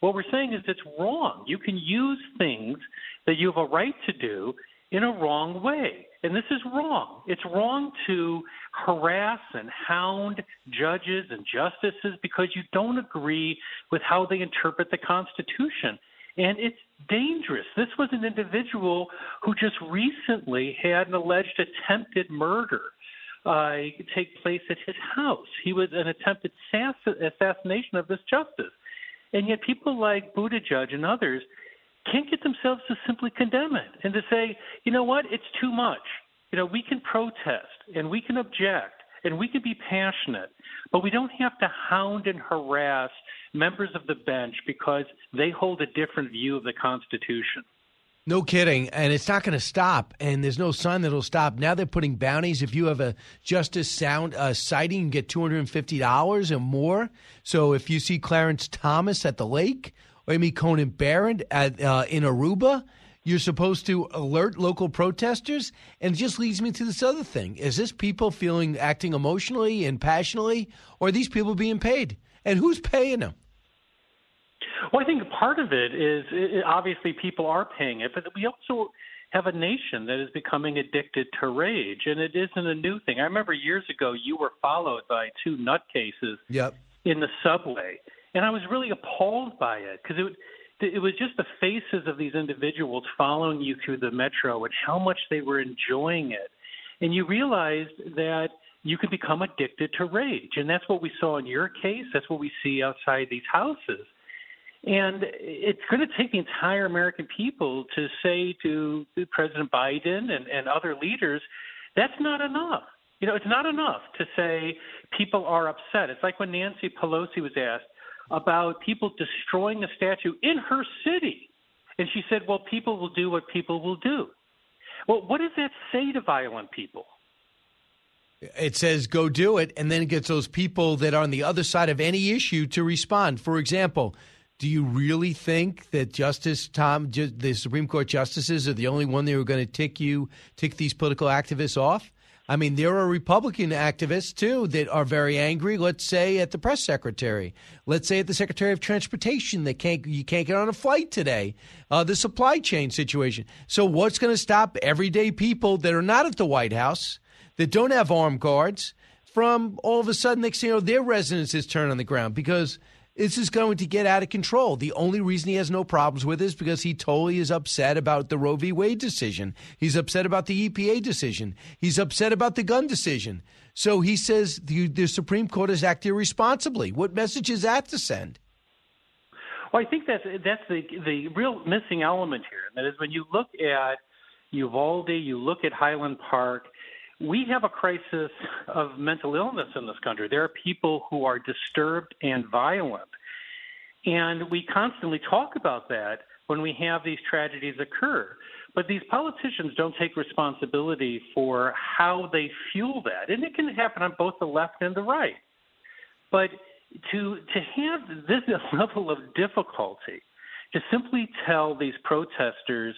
What we're saying is it's wrong. You can use things that you have a right to do in a wrong way. And this is wrong. It's wrong to harass and hound judges and justices because you don't agree with how they interpret the Constitution. And it's dangerous. This was an individual who just recently had an alleged attempted murder uh, take place at his house. He was an attempted assassination of this justice. And yet people like Buttigieg and others can't get themselves to simply condemn it and to say, you know what, it's too much. You know, we can protest and we can object and we can be passionate, but we don't have to hound and harass members of the bench because they hold a different view of the Constitution. No kidding. And it's not going to stop. And there's no sign that it'll stop. Now they're putting bounties. If you have a justice sound uh, sighting, you get $250 or more. So if you see Clarence Thomas at the lake or Amy Coney Barrett at, uh, in Aruba, you're supposed to alert local protesters. And it just leads me to this other thing. Is this people feeling acting emotionally and passionately, or are these people being paid? And who's paying them? Well, I think part of it is it, obviously people are paying it, but we also have a nation that is becoming addicted to rage, and it isn't a new thing. I remember years ago you were followed by two nutcases yep. in the subway, and I was really appalled by it because it it was just the faces of these individuals following you through the metro and how much they were enjoying it, and you realized that you can become addicted to rage, and that's what we saw in your case. That's what we see outside these houses and it's going to take the entire American people to say to President Biden and, and other leaders, that's not enough. You know, it's not enough to say people are upset. It's like when Nancy Pelosi was asked about people destroying a statue in her city. And she said, well, people will do what people will do. Well, what does that say to violent people? It says go do it, and then it gets those people that are on the other side of any issue to respond. For example, do you really think that Justice Tom, the Supreme Court justices, are the only one that are going to tick you, tick these political activists off? I mean, there are Republican activists too that are very angry. Let's say at the press secretary, let's say at the Secretary of Transportation, that can't you can't get on a flight today. Uh, the supply chain situation. So, what's going to stop everyday people that are not at the White House, that don't have armed guards, from all of a sudden next thing you know their residences turn on the ground because this is going to get out of control. The only reason he has no problems with it is because he totally is upset about the Roe v. Wade decision. He's upset about the EPA decision. He's upset about the gun decision. So he says the, the Supreme Court is acting irresponsibly. What message is that to send? Well, I think that's that's the the real missing element here. And that is when you look at Uvalde, you look at Highland Park, we have a crisis of mental illness in this country. There are people who are disturbed and violent. And we constantly talk about that when we have these tragedies occur. But these politicians don't take responsibility for how they fuel that. And it can happen on both the left and the right. But to to have this (laughs) level of difficulty to simply tell these protesters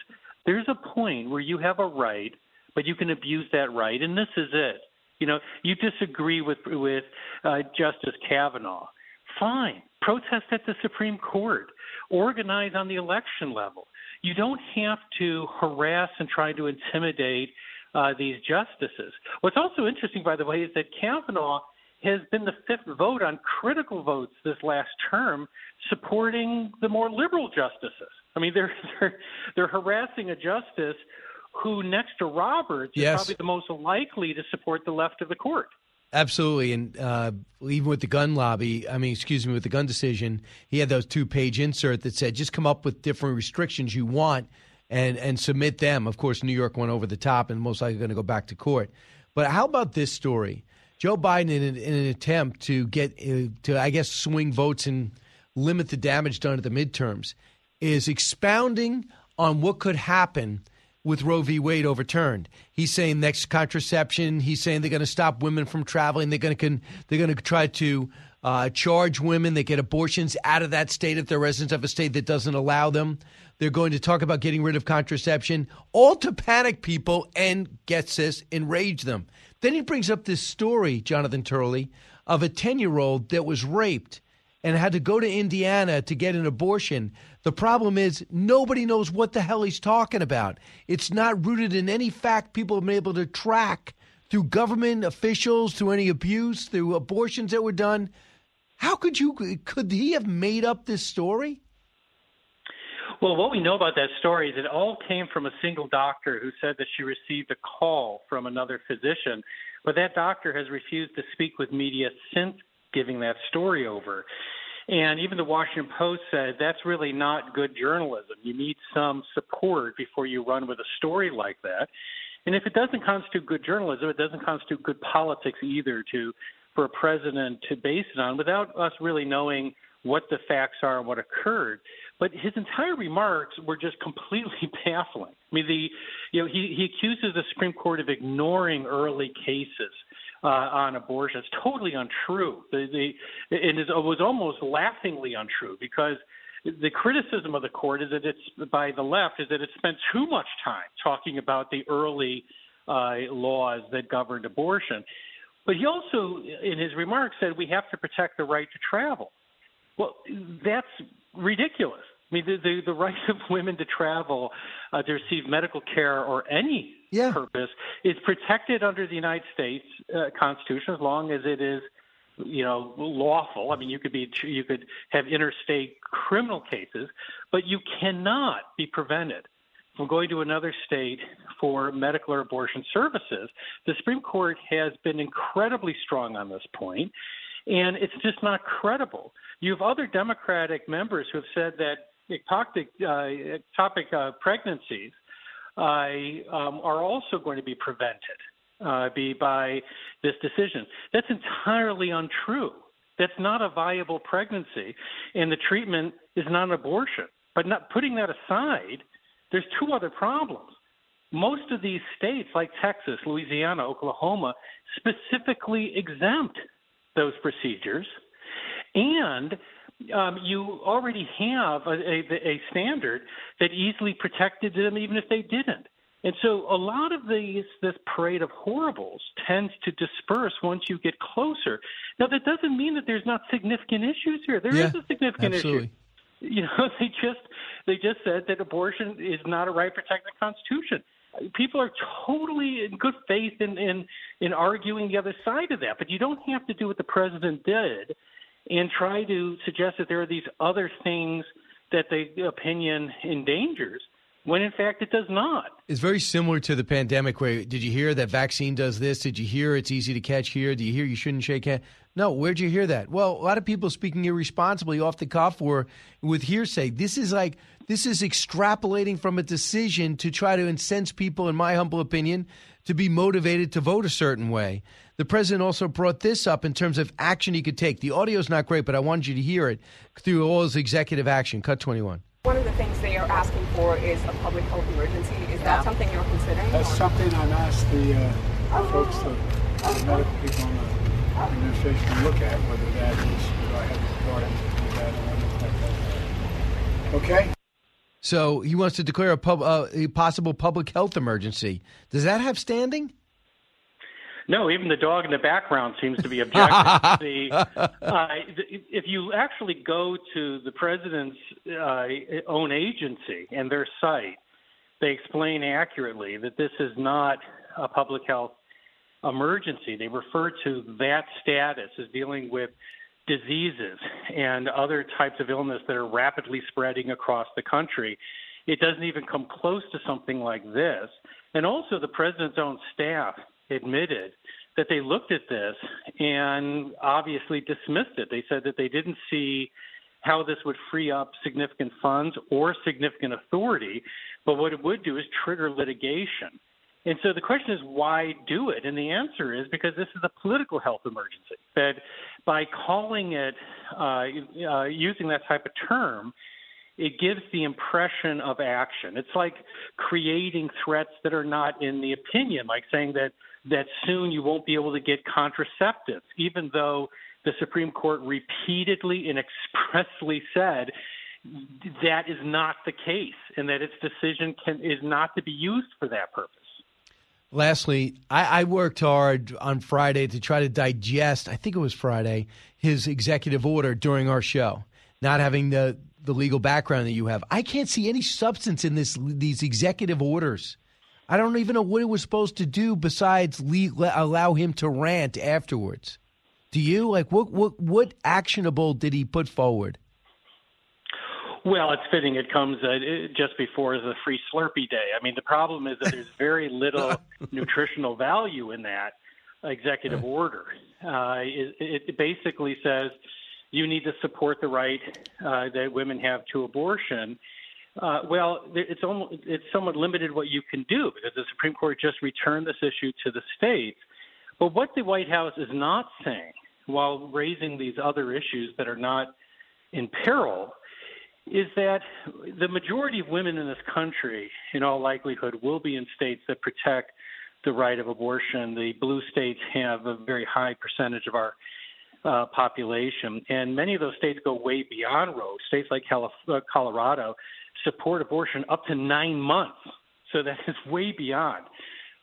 there's a point where you have a right but you can abuse that right, and this is it. You know, you disagree with with uh, Justice Kavanaugh. Fine, protest at the Supreme Court, organize on the election level. You don't have to harass and try to intimidate uh, these justices. What's also interesting, by the way, is that Kavanaugh has been the fifth vote on critical votes this last term supporting the more liberal justices. I mean, they're (laughs) they're, they're harassing a justice who, next to Roberts, yes. is probably the most likely to support the left of the court. Absolutely, and uh, even with the gun lobby, I mean, excuse me, with the gun decision, he had those two-page insert that said, "Just come up with different restrictions you want, and and submit them." Of course, New York went over the top, and most likely going to go back to court. But how about this story? Joe Biden, in an, in an attempt to get uh, to, I guess, swing votes and limit the damage done at the midterms, is expounding on what could happen with Roe v. Wade overturned. He's saying next contraception. He's saying they're going to stop women from traveling. They're going to they're going to try to uh, charge women that get abortions out of that state if they're residents of a state that doesn't allow them. They're going to talk about getting rid of contraception, all to panic people and gets this enrage them. Then he brings up this story, Jonathan Turley, of a ten year old that was raped and had to go to Indiana to get an abortion. The problem is nobody knows what the hell he's talking about. It's not rooted in any fact people have been able to track through government officials, through any abuse, through abortions that were done. How could you could he have made up this story? Well, what we know about that story is it all came from a single doctor who said that she received a call from another physician, but that doctor has refused to speak with media since giving that story over. And even the Washington Post said that's really not good journalism. You need some support before you run with a story like that. And if it doesn't constitute good journalism, it doesn't constitute good politics either to for a president to base it on without us really knowing what the facts are and what occurred. But his entire remarks were just completely (laughs) baffling. I mean, the you know he he accuses the Supreme Court of ignoring early cases uh, on abortion. It's totally untrue. The, the it, was almost laughingly untrue because the criticism of the court is that it's by the left is that it spent too much time talking about the early uh, laws that governed abortion. But he also, in his remarks, said we have to protect the right to travel. Well, that's ridiculous. I mean, the, the, the right of (laughs) women to travel, uh, to receive medical care or any yeah. purpose is protected under the United States uh, Constitution as long as it is, you know, lawful. I mean, you could be you could have interstate criminal cases, but you cannot be prevented from going to another state for medical or abortion services. The Supreme Court has been incredibly strong on this point, and it's just not credible. You have other Democratic members who have said that ectopic, uh, ectopic uh, pregnancies uh, um, are also going to be prevented uh, be by this decision. That's entirely untrue. That's not a viable pregnancy, and the treatment is not an abortion. But not putting that aside, there's two other problems. Most of these states, like Texas, Louisiana, Oklahoma, specifically exempt those procedures, and um, you already have a, a, a standard that easily protected them, even if they didn't. And so a lot of these this parade of horribles tends to disperse once you get closer. Now that doesn't mean that there's not significant issues here. There yeah, is a significant absolutely. issue. You know, (laughs) they just they just said that abortion is not a right protected in the Constitution. People are totally in good faith in, in in arguing the other side of that, but you don't have to do what the president did and try to suggest that there are these other things that the opinion endangers when in fact it does not. It's very similar to the pandemic where did you hear that vaccine does this? Did you hear it's easy to catch here? Do you hear you shouldn't shake hands? No, where'd you hear that? Well, a lot of people speaking irresponsibly off the cuff or with hearsay. This is like this is extrapolating from a decision to try to incense people, in my humble opinion, to be motivated to vote a certain way. The president also brought this up in terms of action he could take. The audio's not great, but I wanted you to hear it through all his executive action. Cut 21. One of the things they are asking for is a public health emergency. Is that something you're considering? That's something I've asked the uh, folks, the, the medical people in the administration to look at, whether that is, do I have the authority to do that or anything like that. Okay? So he wants to declare a, pub, uh, a possible public health emergency. Does that have standing? No, even the dog in the background seems to be objecting. (laughs) the, uh, if you actually go to the president's uh, own agency and their site, they explain accurately that this is not a public health emergency. They refer to that status as dealing with diseases and other types of illness that are rapidly spreading across the country. It doesn't even come close to something like this. And also, the president's own staff admitted that they looked at this and obviously dismissed it. They said that they didn't see how this would free up significant funds or significant authority, but what it would do is trigger litigation. And so the question is, why do it? And the answer is because this is a political health emergency. That by calling it, uh, uh, using that type of term, it gives the impression of action. It's like creating threats that are not in the opinion, like saying that that soon you won't be able to get contraceptives, even though the Supreme Court repeatedly and expressly said that is not the case and that its decision can, is not to be used for that purpose. Lastly, I, I, worked hard on Friday to try to digest, I think it was Friday, his executive order during our show, not having the, the legal background that you have. I can't see any substance in this these executive orders. I don't even know what it was supposed to do besides allow him to rant afterwards. Do you like what what what actionable did he put forward? Well, it's fitting. It comes uh, just before the free Slurpee day. I mean, the problem is that there's (laughs) very little nutritional value in that executive order. Uh, it, it, basically says you need to support the right uh, that women have to abortion, uh, well, it's almost it's somewhat limited what you can do because the Supreme Court just returned this issue to the states. But what the White House is not saying, while raising these other issues that are not in peril is that the majority of women in this country, in all likelihood, will be in states that protect the right of abortion. The blue states have a very high percentage of our uh, population, and many of those states go way beyond Roe. States like Calif- uh, Colorado support abortion up to nine months, so that is way beyond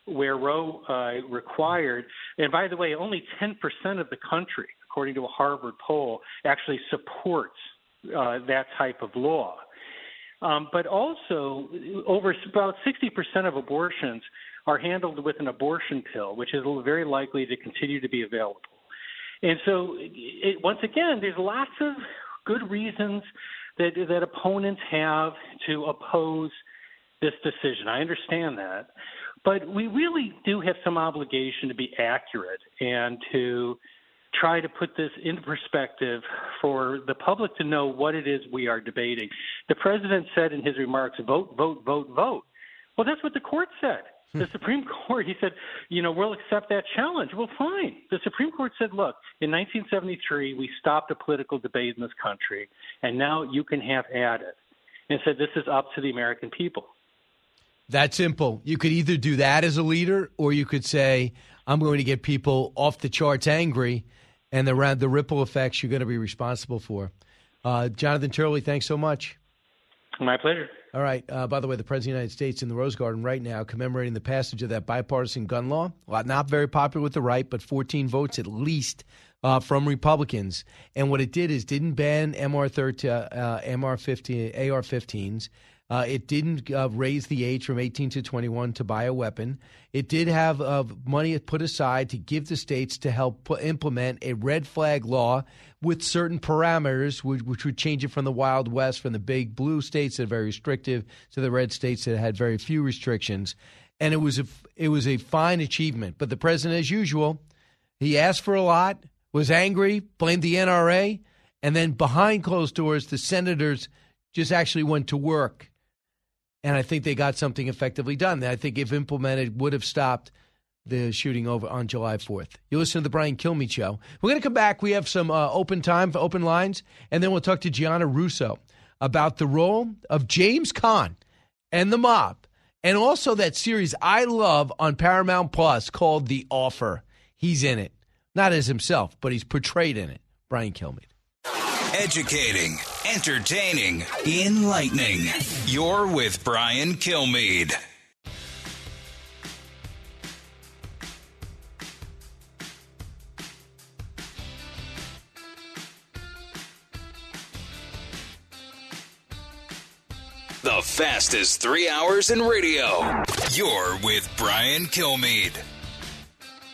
where Roe uh, required. And by the way, only 10% of the country, according to a Harvard poll, actually supports uh, that type of law. Um, but also, over about 60% of abortions are handled with an abortion pill, which is very likely to continue to be available. And so, it, once again, there's lots of good reasons that that opponents have to oppose this decision. I understand that, but we really do have some obligation to be accurate and to try to put this into perspective for the public to know what it is we are debating. The president said in his remarks, vote, vote, vote, vote. Well, that's what the court said. The hmm. Supreme (laughs) Court, he said, you know, we'll accept that challenge. Well, fine. The Supreme Court said, look, in 1973, we stopped a political debate in this country, and now you can have at it. And said, this is up to the American people. That simple. You could either do that as a leader, or you could say, I'm going to get people off the charts angry, and the, the ripple effects you're going to be responsible for. Uh, Jonathan Turley, thanks so much. My pleasure. All right. Uh, by the way, the President of the United States in the Rose Garden right now commemorating the passage of that bipartisan gun law. Well, not very popular with the right, but 14 votes at least uh, from Republicans. And what it did is didn't ban MR 13, uh, MR 15, AR 15s. Uh, it didn't uh, raise the age from 18 to 21 to buy a weapon. It did have uh, money put aside to give the states to help put, implement a red flag law with certain parameters, which, which, would change it from the Wild West, from the big blue states that are very restrictive to the red states that had very few restrictions. And it was a, it was a fine achievement. But the president, as usual, he asked for a lot, was angry, blamed the NRA, and then behind closed doors, the senators just actually went to work and I think they got something effectively done that I think, if implemented, would have stopped the shooting over on July 4th. You listen to the Brian Kilmeade Show. We're going to come back. We have some uh, open time for open lines, and then we'll talk to Gianni Russo about the role of James Caan and the mob, and also that series I love on Paramount Plus called The Offer. He's in it, not as himself, but he's portrayed in it. Brian Kilmeade. Educating, entertaining, enlightening. You're with Brian Kilmeade. The fastest three hours in radio. You're with Brian Kilmeade.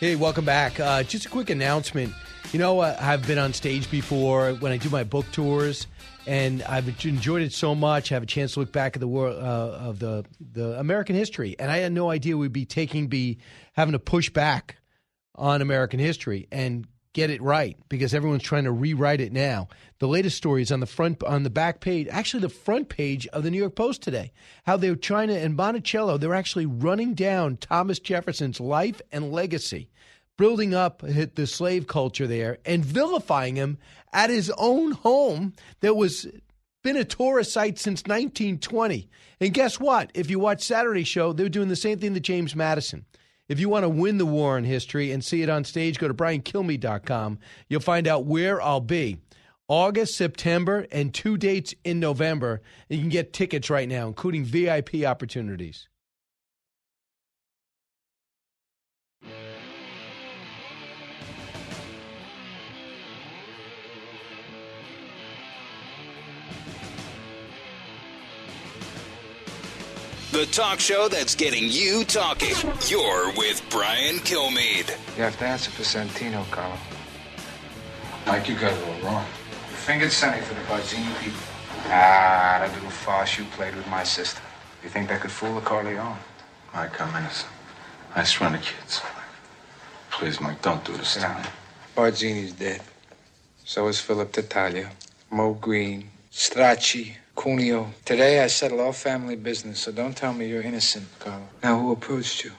Hey, welcome back. Uh, just a quick announcement. You know, I've been on stage before when I do my book tours, and I've enjoyed it so much. I have a chance to look back at the world uh, of the the American history, and I had no idea we'd be taking be having to push back on American history and get it right because everyone's trying to rewrite it now. The latest story is on the front on the back page, actually the front page of the New York Post today. How they're trying to in Monticello, they're actually running down Thomas Jefferson's life and legacy building up the slave culture there and vilifying him at his own home that was been a tourist site since 1920. And guess what? If you watch Saturday show, they're doing the same thing to James Madison. If you want to win the war in history and see it on stage, go to briankilmeade.com. You'll find out where I'll be. August, September, and two dates in November. You can get tickets right now, including VIP opportunities. The talk show that's getting you talking. You're with Brian Kilmeade. You have to answer for Santino, Carlo. Mike, you got it all wrong. You fingered Sonny for the Barzini people. Ah, that little farce you played with my sister. You think that could fool a Corleone? Mike, I'm innocent. I just run the kids. Please, Mike, don't do this to me. Barzini's dead. So is Philip Tattaglia, Moe Greene, Stracci, Cuneo. Today I settle all family business, so don't tell me you're innocent, Carlo. Now, who approached you?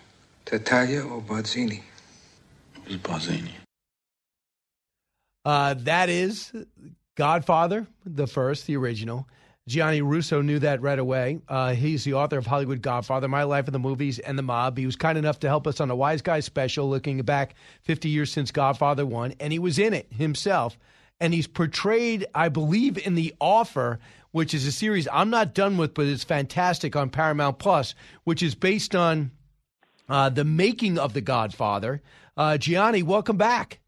Tattaglia or Barzini? It was Barzini. Uh, that is Godfather, the first, the original. Gianni Russo knew that right away. Uh, he's the author of Hollywood Godfather, My Life in the Movies, and The Mob. He was kind enough to help us on a Wise Guy special, looking back 50 years since Godfather 1, and he was in it himself. And he's portrayed, I believe, in The Offer, which is a series I'm not done with, but it's fantastic on Paramount Plus, which is based on uh, the making of The Godfather. Uh, Gianni, welcome back.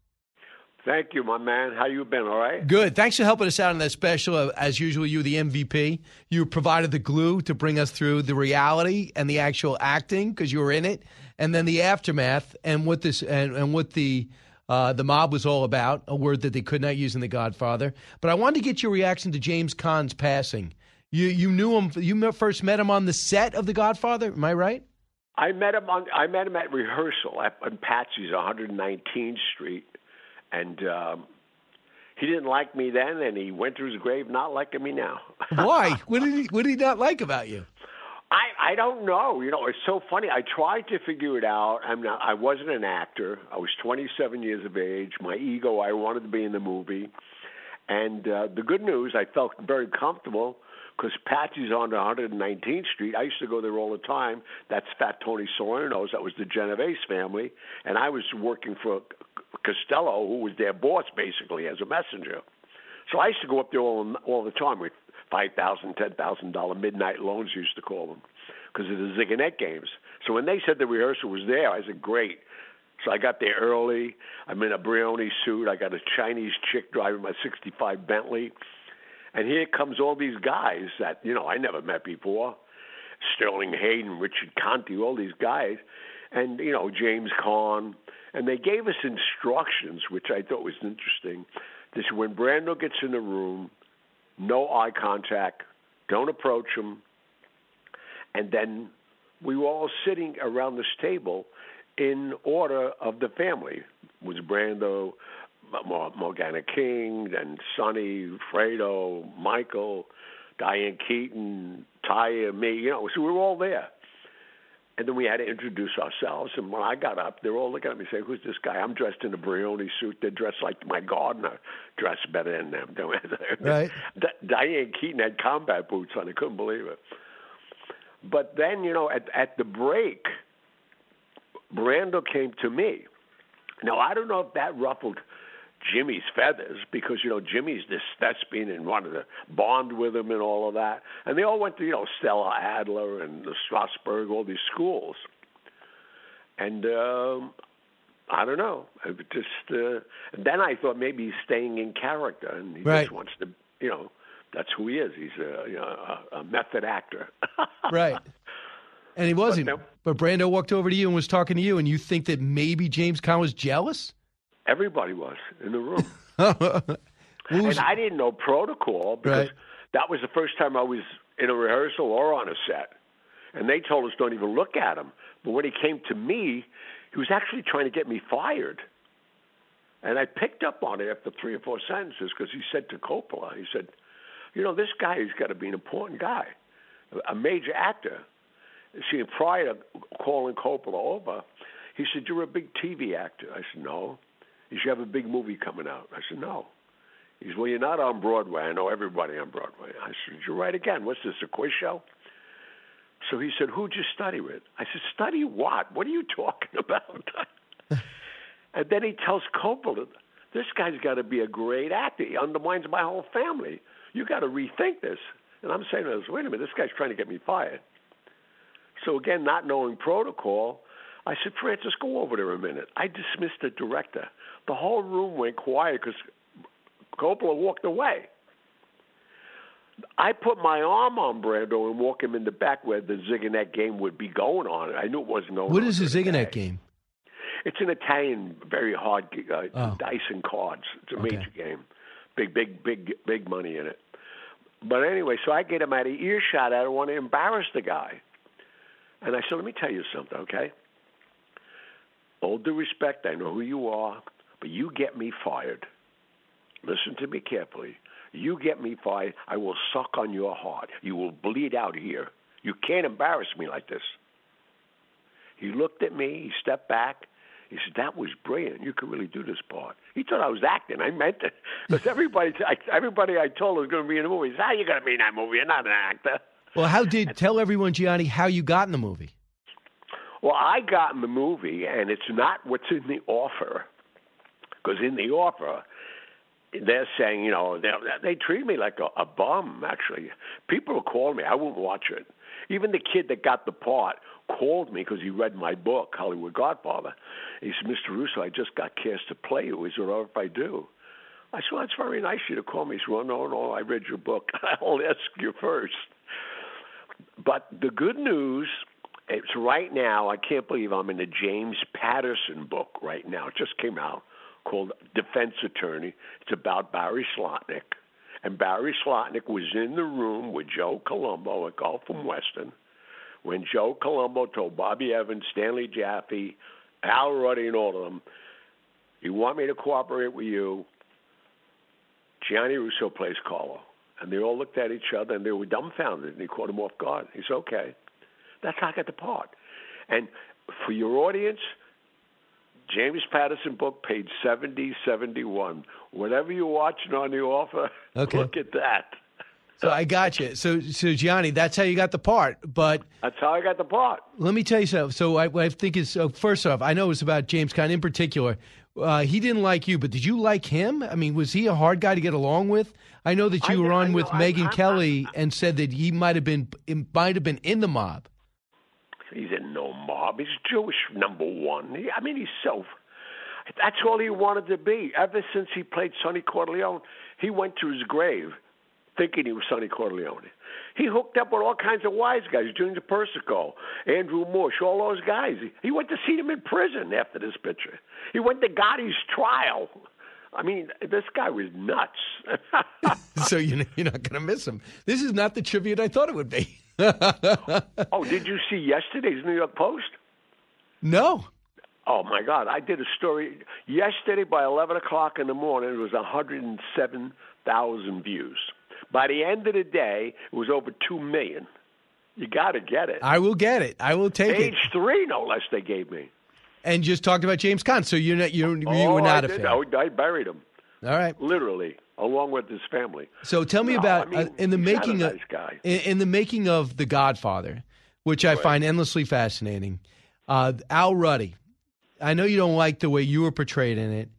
Thank you, my man. How you been? All right. Good. Thanks for helping us out in that special. Uh, As usual, You're the MVP. You provided the glue to bring us through the reality and the actual acting because you were in it, and then the aftermath and what this and, and what the uh, the mob was all about. A word that they could not use in The Godfather. But I wanted to get your reaction to James Caan's passing. You you knew him. You first met him on the set of The Godfather. Am I right? I met him on. I met him at rehearsal at on Patsy's, 119th Street, and um, he didn't like me then, and he went to his grave not liking me now. (laughs) Why? what did he What did he not like about you? I I don't know. You know, it's so funny. I tried to figure it out. I'm not. I wasn't an actor. I was 27 years of age. My ego. I wanted to be in the movie, and uh, the good news. I felt very comfortable because Patsy's on 119th Street. I used to go there all the time. That's Fat Tony Salerno's. That was the Genovese family, and I was working for Costello, who was their boss basically as a messenger. So I used to go up there all all the time with five thousand, ten thousand dollar midnight loans. Used to call them because of the Zigonet games. So when they said the rehearsal was there, I said great. So I got there early. I'm in a Brioni suit. I got a Chinese chick driving my '65 Bentley, and here comes all these guys that you know I never met before. Sterling Hayden, Richard Conte, all these guys, and you know James Caan, and they gave us instructions, which I thought was interesting. This is when Brando gets in the room, no eye contact, don't approach him, and then we were all sitting around this table in order of the family. It was Brando, Mor- Morgana King, then Sonny, Fredo, Michael, Diane Keaton, Talia, me. You know, so we were all there. And then we had to introduce ourselves. And when I got up, they were all looking at me saying, Who's this guy? I'm dressed in a Brioni suit. They're dressed like my gardener, dressed better than them. (laughs) Right. Di- Diane Keaton had combat boots on. I couldn't believe it. But then, you know, at, at the break, Brando came to me. Now, I don't know if that ruffled Jimmy's feathers because, you know, Jimmy's this thespian and wanted to bond with him and all of that. And they all went to, you know, Stella Adler and the Strasberg, all these schools. And um, I don't know. I just uh, then I thought maybe he's staying in character and he Right. just wants to, you know, that's who he is. He's a, you know, a, a method actor. (laughs) Right. And he wasn't. no. But Brando walked over to you and was talking to you, and you think that maybe James Caan was jealous? Everybody was in the room. (laughs) And I didn't know protocol because Right. that was the first time I was in a rehearsal or on a set. And they told us don't even look at him. But when he came to me, he was actually trying to get me fired. And I picked up on it after three or four sentences because he said to Coppola, he said, you know, this guy has got to be an important guy, a major actor. See, prior to calling Coppola over, he said, you're a big TV actor. I said, no. He you have a big movie coming out. I said, no. He said, well, you're not on Broadway. I know everybody on Broadway. I said, you're right again. What's this, a quiz show? So he said, who'd you study with? I said, study what? What are you talking (laughs) about? and then he tells Coppola, this guy's got to be a great actor. He undermines my whole family. You got to rethink this. And I'm saying to wait a minute, this guy's trying to get me fired. So again, not knowing protocol, I said, Francis, go over there a minute. I dismissed the director. The whole room went quiet because Coppola walked away. I put my arm on Brando and walk him in the back where the Zigonet game would be going on. I knew it wasn't going what on. is a Zigonet game? It's an Italian, very hard uh, Oh. dice and cards. It's a Okay. major game. Big, big, big, big money in it. But anyway, so I get him out of earshot. I don't want to embarrass the guy. And I said, let me tell you something, okay? All due respect, I know who you are, but you get me fired. Listen to me carefully. You get me fired, I will suck on your heart. You will bleed out here. You can't embarrass me like this. He looked at me, he stepped back, He said, "That was brilliant. You could really do this part." He thought I was acting. I meant it (laughs) because everybody, I, everybody I told was going to be in the movie. "How you going to be in that movie? You're not an actor." Well, how did tell everyone, Gianni, how you got in the movie? Well, I got in the movie, and it's not what's in the offer, because in the offer, they're saying, you know, they treat me like a, a bum. Actually, people call me. I won't watch it. Even the kid that got the part called me because he read my book, Hollywood Godfather. He said, Mr. Russo, I just got cast to play you. Is it all if I do? I said, well, that's very nice of you to call me. He said, well, no, no, I read your book. (laughs) I'll ask you first. But the good news, it's right now, I can't believe I'm in the James Patterson book right now. It just came out called Defense Attorney. It's about Barry Slotnick. And Barry Slotnick was in the room with Joe Colombo at Gulf and Western when Joe Colombo told Bobby Evans, Stanley Jaffe, Al Ruddy, and all of them, you want me to cooperate with you? Gianni Russo plays Carlo. And they all looked at each other and they were dumbfounded and he caught him off guard. He said, okay. That's how I got the part. And for your audience, James Patterson book, page 70, 71. Whatever you're watching on the offer, (laughs) Okay. look at that. So I got you. So, so Gianni, that's how you got the part. But That's how I got the part. let me tell you something. So I, what I think is, so first off, I know it was about James Caan in particular. Uh, he didn't like you, but did you like him? I mean, was he a hard guy to get along with? I know that you I- were on with Megyn Kelly and said that he might have been might have been in the mob. He's in no mob. He's Jewish number one. He, I mean, he's so. That's all he wanted to be. Ever since he played Sonny Corleone, he went to his grave thinking he was Sonny Corleone. He hooked up with all kinds of wise guys, Junior Persico, Andrew Mush, all those guys. He, went to see them in prison after this picture. He went to Gotti's trial. I mean, this guy was nuts. (laughs) (laughs) so you're not going to miss him. This is not the tribute I thought it would be. (laughs) oh, did you see yesterday's New York Post? No. Oh my God! I did a story yesterday by eleven o'clock in the morning. It was one hundred and seven thousand views. By the end of the day, it was over two million. You got to get it. I will get it. I will take Page it. three, no less. They gave me. And just talked about James Caan. So you're not you you oh, were not I a did. fan. I, I buried him. All right. Literally, along with his family. So tell me No, about I mean, uh, in the he's not a making of nice guy. in, in the making of The Godfather, which I find endlessly fascinating. Uh, Al Ruddy, I know you don't like the way you were portrayed in it.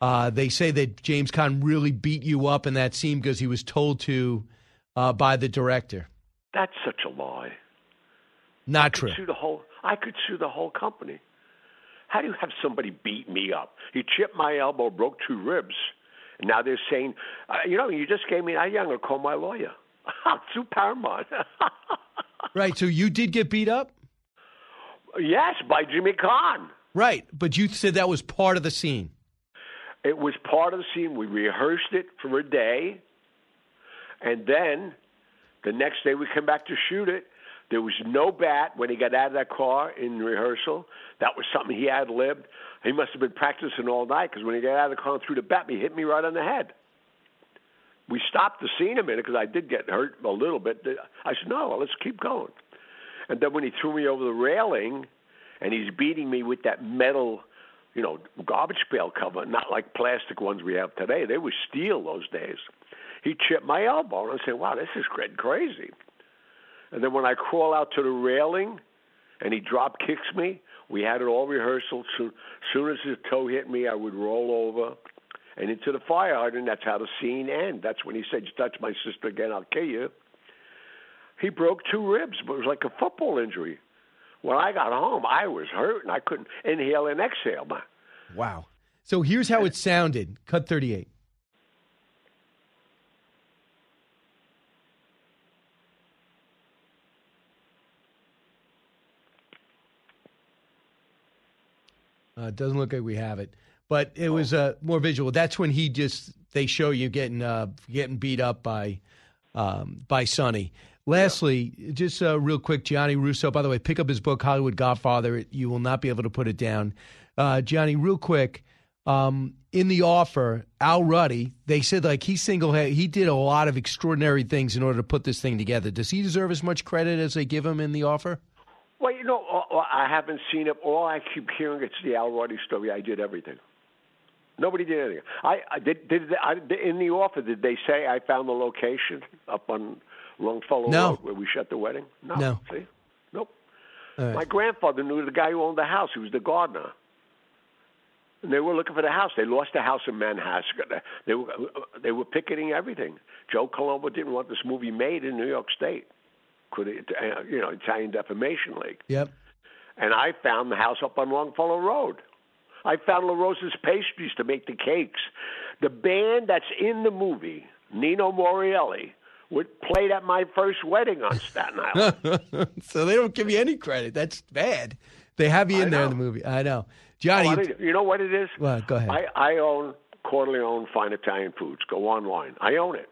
Uh, they say that James Caan really beat you up in that scene because he was told to uh, by the director. That's such a lie. Not I could true. Sue the whole. I could sue the whole company. How do you have somebody beat me up? He chipped my elbow, broke two ribs, now they're saying, uh, you know, you just gave me. I'm going to call my lawyer. (laughs) Sue Paramount. (laughs) Right. So you did get beat up. yes, by Jimmy Caan. Right. But you said that was part of the scene. It was part of the scene. We rehearsed it for a day, and then the next day we came back to shoot it. There was no bat when he got out of that car in rehearsal. That was something he had lived. He must have been practicing all night because when he got out of the car and threw the bat, he hit me right on the head. We stopped the scene a minute because I did get hurt a little bit. I said, "No, let's keep going." And then when he threw me over the railing, and he's beating me with that metal, you know, garbage pail cover, not like plastic ones we have today. They were steel those days. He chipped my elbow, and I said, "Wow, this is crazy." And then when I crawl out to the railing, and he drop kicks me, we had it all rehearsal. So soon as his toe hit me, I would roll over and into the fire hydrant. That's how the scene ends. That's when he said, "You touch my sister again, I'll kill you." He broke two ribs, but it was like a football injury. When I got home, I was hurt and I couldn't inhale and exhale. Wow. So here's how it sounded. Cut 38. Uh, it doesn't look like we have it, but it was uh, more visual. That's when he just they show you getting uh, getting beat up by um, by Sonny. Lastly, just uh, real quick, Gianni Russo. By the way, pick up his book Hollywood Godfather. You will not be able to put it down. Uh, Gianni, real quick. Um, in the offer, Al Ruddy, they said like he single handed, he did a lot of extraordinary things in order to put this thing together. Does he deserve as much credit as they give him in the offer? Well, you know, uh, uh, I haven't seen it. All I keep hearing it's the Al Ruddy story. I did everything. Nobody did anything. I, I did. Did I, in the offer? Did they say I found the location up on Longfellow No. Road where we shut the wedding? No. No. See, nope. Right. My grandfather knew the guy who owned the house. He was the gardener. And they were looking for the house. They lost the house in Manhasset. They were they were picketing everything. Joe Colombo didn't want this movie made in New York State. Could uh, you know Italian Defamation League? Yep. And I found the house up on Longfellow Road. I found La Rosa's pastries to make the cakes. The band that's in the movie, Nino Morielli, would played at my first wedding on Staten (laughs) Island. so they don't give you any credit. That's bad. They have you in there in the movie. I know. Gianni, Oh, I you know what it is? well, go ahead. I, I own Corleone Fine Italian Foods. Go online. I own it.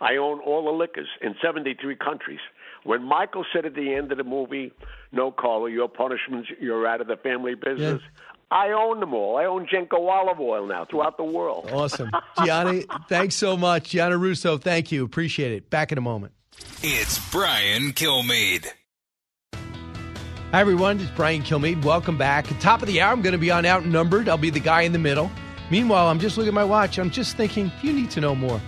I own all the liquors in 73 countries. When Michael said at the end of the movie, "No, Carlo, your punishments, you're out of the family business," I own them all. I own Genco olive oil now throughout the world. Awesome. (laughs) Gianni, thanks so much. Gianni Russo, thank you. Appreciate it. Back in a moment. It's Brian Kilmeade. Hi, everyone. It's Brian Kilmeade. Welcome back. At top of the hour, I'm going to be on Outnumbered. I'll be the guy in the middle. Meanwhile, I'm just looking at my watch. I'm just thinking, you need to know more.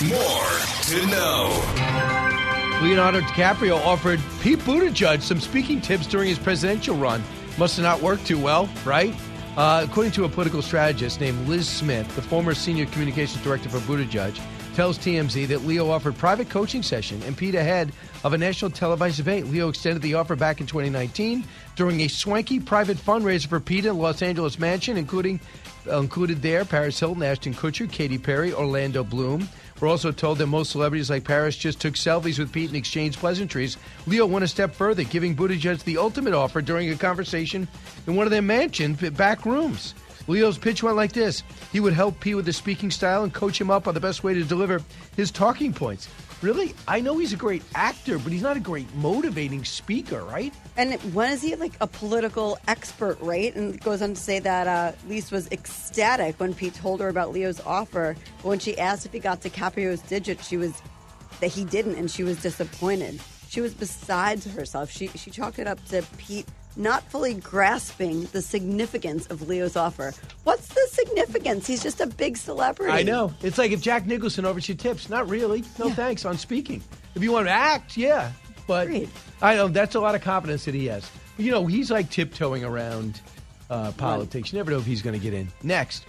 More to know. Leonardo DiCaprio offered Pete Buttigieg some speaking tips during his presidential run. Must have not worked too well, right? Uh, according to a political strategist named Liz Smith, the former senior communications director for Buttigieg, tells TMZ that Leo offered private coaching session and Pete ahead of a national televised debate. Leo extended the offer back in 2019 during a swanky private fundraiser for Pete in Los Angeles mansion, including uh, included there Paris Hilton, Ashton Kutcher, Katy Perry, Orlando Bloom. We're also told that most celebrities like Paris just took selfies with Pete and exchanged pleasantries. Leo went a step further, giving Buttigieg the ultimate offer during a conversation in one of their mansion back rooms. Leo's pitch went like this He would help Pete with his speaking style and coach him up on the best way to deliver his talking points. Really? I know he's a great actor, but he's not a great motivating speaker, right? And when is he like a political expert, right? And goes on to say that uh, Liz was ecstatic when Pete told her about Leo's offer. But when she asked if he got DiCaprio's digit, she was that he didn't, and she was disappointed. She was beside herself. She she chalked it up to Pete not fully grasping the significance of Leo's offer. What's the significance? He's just a big celebrity. I know. It's like if Jack Nicholson offers you tips. Not really. No thanks on speaking. If you want to act, yeah. But I know that's a lot of confidence that he has. But, you know, he's like tiptoeing around uh, politics. You never know if he's going to get in. Next.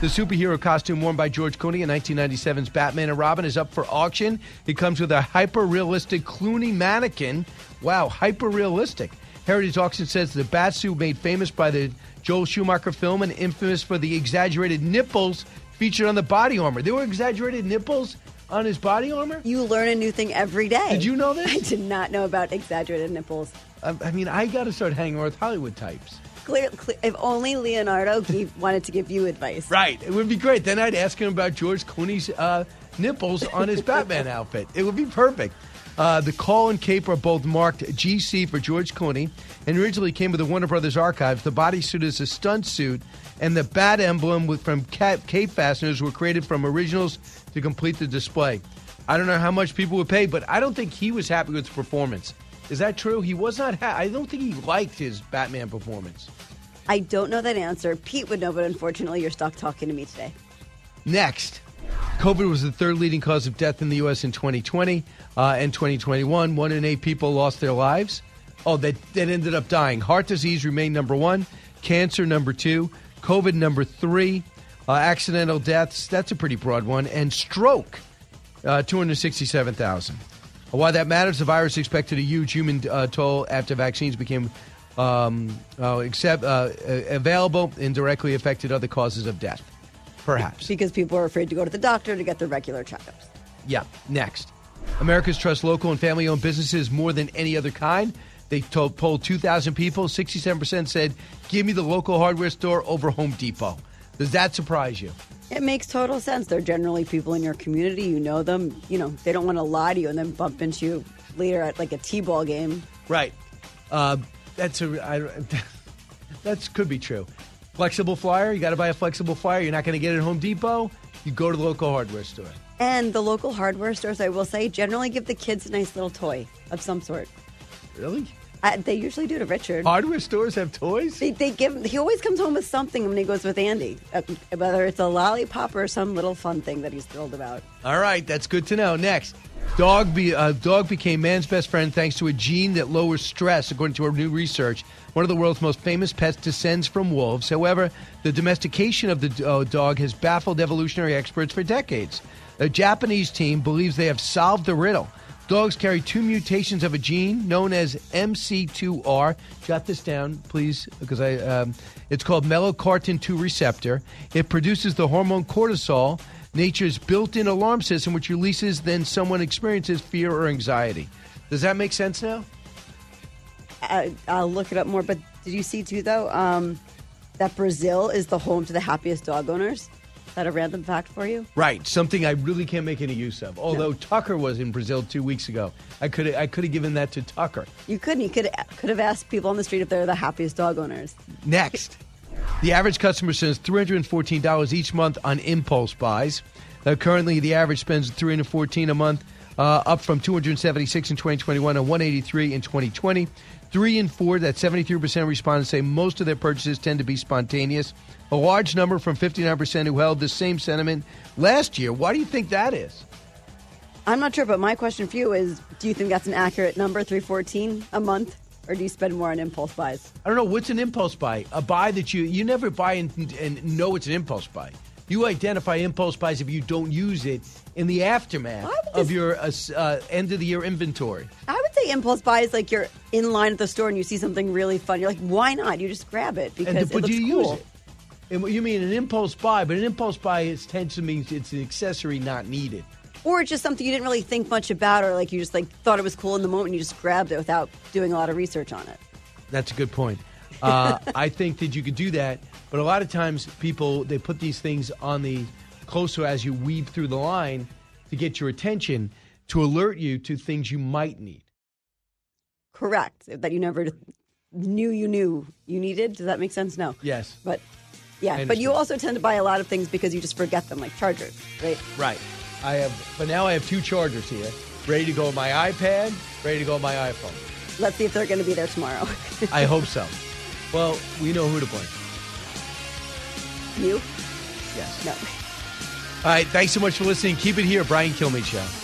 The superhero costume worn by George Clooney in 1997's Batman and Robin is up for auction. It comes with a hyper realistic Clooney mannequin. Wow, hyper realistic. Heritage Auction says the batsuit made famous by the Joel Schumacher film and infamous for the exaggerated nipples featured on the body armor. There were exaggerated nipples on his body armor? You learn a new thing every day. Did you know this? (laughs) I did not know about exaggerated nipples. I, I mean, I got to start hanging with Hollywood types. Clear, clear, if only Leonardo gave, (laughs) wanted to give you advice. Right. It would be great. Then I'd ask him about George Clooney's uh, nipples on his (laughs) Batman outfit. It would be perfect. Uh, the cowl and cape are both marked GC for George Clooney and originally came with the Warner Brothers archives. The bodysuit is a stunt suit, and the bat emblem with, from cap, cape fasteners were created from originals to complete the display. I don't know how much people would pay, but I don't think he was happy with his performance. Is that true? He was not. Ha- I don't think he liked his Batman performance. I don't know that answer. Pete would know, but unfortunately, you're stuck talking to me today. Next, COVID was the third leading cause of death in the U.S. in 2020 uh, and 2021. One in eight people lost their lives. Oh, that, that ended up dying. Heart disease remained number one, cancer number two, COVID number three, uh, accidental deaths, that's a pretty broad one, and stroke, uh, 267,000. Why that matters, the virus expected a huge human uh, toll after vaccines became um, uh, accept, uh, available and directly affected other causes of death. Perhaps. Because people are afraid to go to the doctor to get their regular checkups. Yeah, next. Americans trust local and family owned businesses more than any other kind. They told, polled 2,000 people. 67% said, give me the local hardware store over Home Depot. Does that surprise you? It makes total sense. They're generally people in your community. You know them. You know, they don't want to lie to you and then bump into you later at like a T-ball game. Right. Uh, that's a. I, (laughs) that could be true. Flexible flyer. You got to buy a flexible flyer. You're not going to get it at Home Depot. You go to the local hardware store. And the local hardware stores, I will say, generally give the kids a nice little toy of some sort. Really? Uh, they usually do to Richard. Hardware stores have toys. They, they give. He always comes home with something when he goes with Andy, uh, whether it's a lollipop or some little fun thing that he's thrilled about. All right, that's good to know. Next, dog be, uh, dog became man's best friend thanks to a gene that lowers stress, according to our new research. One of the world's most famous pets descends from wolves. However, the domestication of the uh, dog has baffled evolutionary experts for decades. A Japanese team believes they have solved the riddle. Dogs carry two mutations of a gene known as MC2R. Jot this down, please, because I. Um, it's called melanocortin 2 receptor. It produces the hormone cortisol, nature's built-in alarm system, which releases then someone experiences fear or anxiety. Does that make sense now? I, I'll look it up more. But did you see too though um, that Brazil is the home to the happiest dog owners? Is that a random fact for you? Right, something I really can't make any use of. Although Tucker was in Brazil two weeks ago, I could I could have given that to Tucker. You couldn't. You could could have asked people on the street if they're the happiest dog owners. Next, the average customer spends three hundred and fourteen dollars each month on impulse buys. Now, currently, the average spends three hundred fourteen a month, uh, up from two hundred seventy six in twenty twenty one and one eighty three in twenty twenty. Three in four, that 73% of respondents say most of their purchases tend to be spontaneous. A large number from 59% who held the same sentiment last year. Why do you think that is? I'm not sure, but my question for you is: Do you think that's an accurate number, 314 a month, or do you spend more on impulse buys? I don't know. What's an impulse buy? A buy that you you never buy and, and know it's an impulse buy. You identify impulse buys if you don't use it in the aftermath of your uh, uh, end of the year inventory. I would say impulse buy is like you're in line at the store and you see something really fun. You're like, why not? You just grab it because and, but it looks you cool. use it. And what you mean an impulse buy, but an impulse buy is, tends to mean it's an accessory not needed. Or it's just something you didn't really think much about, or like you just like thought it was cool in the moment, and you just grabbed it without doing a lot of research on it. That's a good point. Uh, (laughs) I think that you could do that, but a lot of times people they put these things on the closer as you weave through the line to get your attention to alert you to things you might need. Correct. That you never knew you knew you needed. Does that make sense? No. Yes. But yeah, but you also tend to buy a lot of things because you just forget them, like chargers, right? Right. I have, but now I have two chargers here, ready to go on my iPad, ready to go on my iPhone. Let's see if they're going to be there tomorrow. I (laughs) hope so. Well, we know who to blame. you? Yes. No. All right. Thanks so much for listening. Keep it here, Brian Kilmeade Show.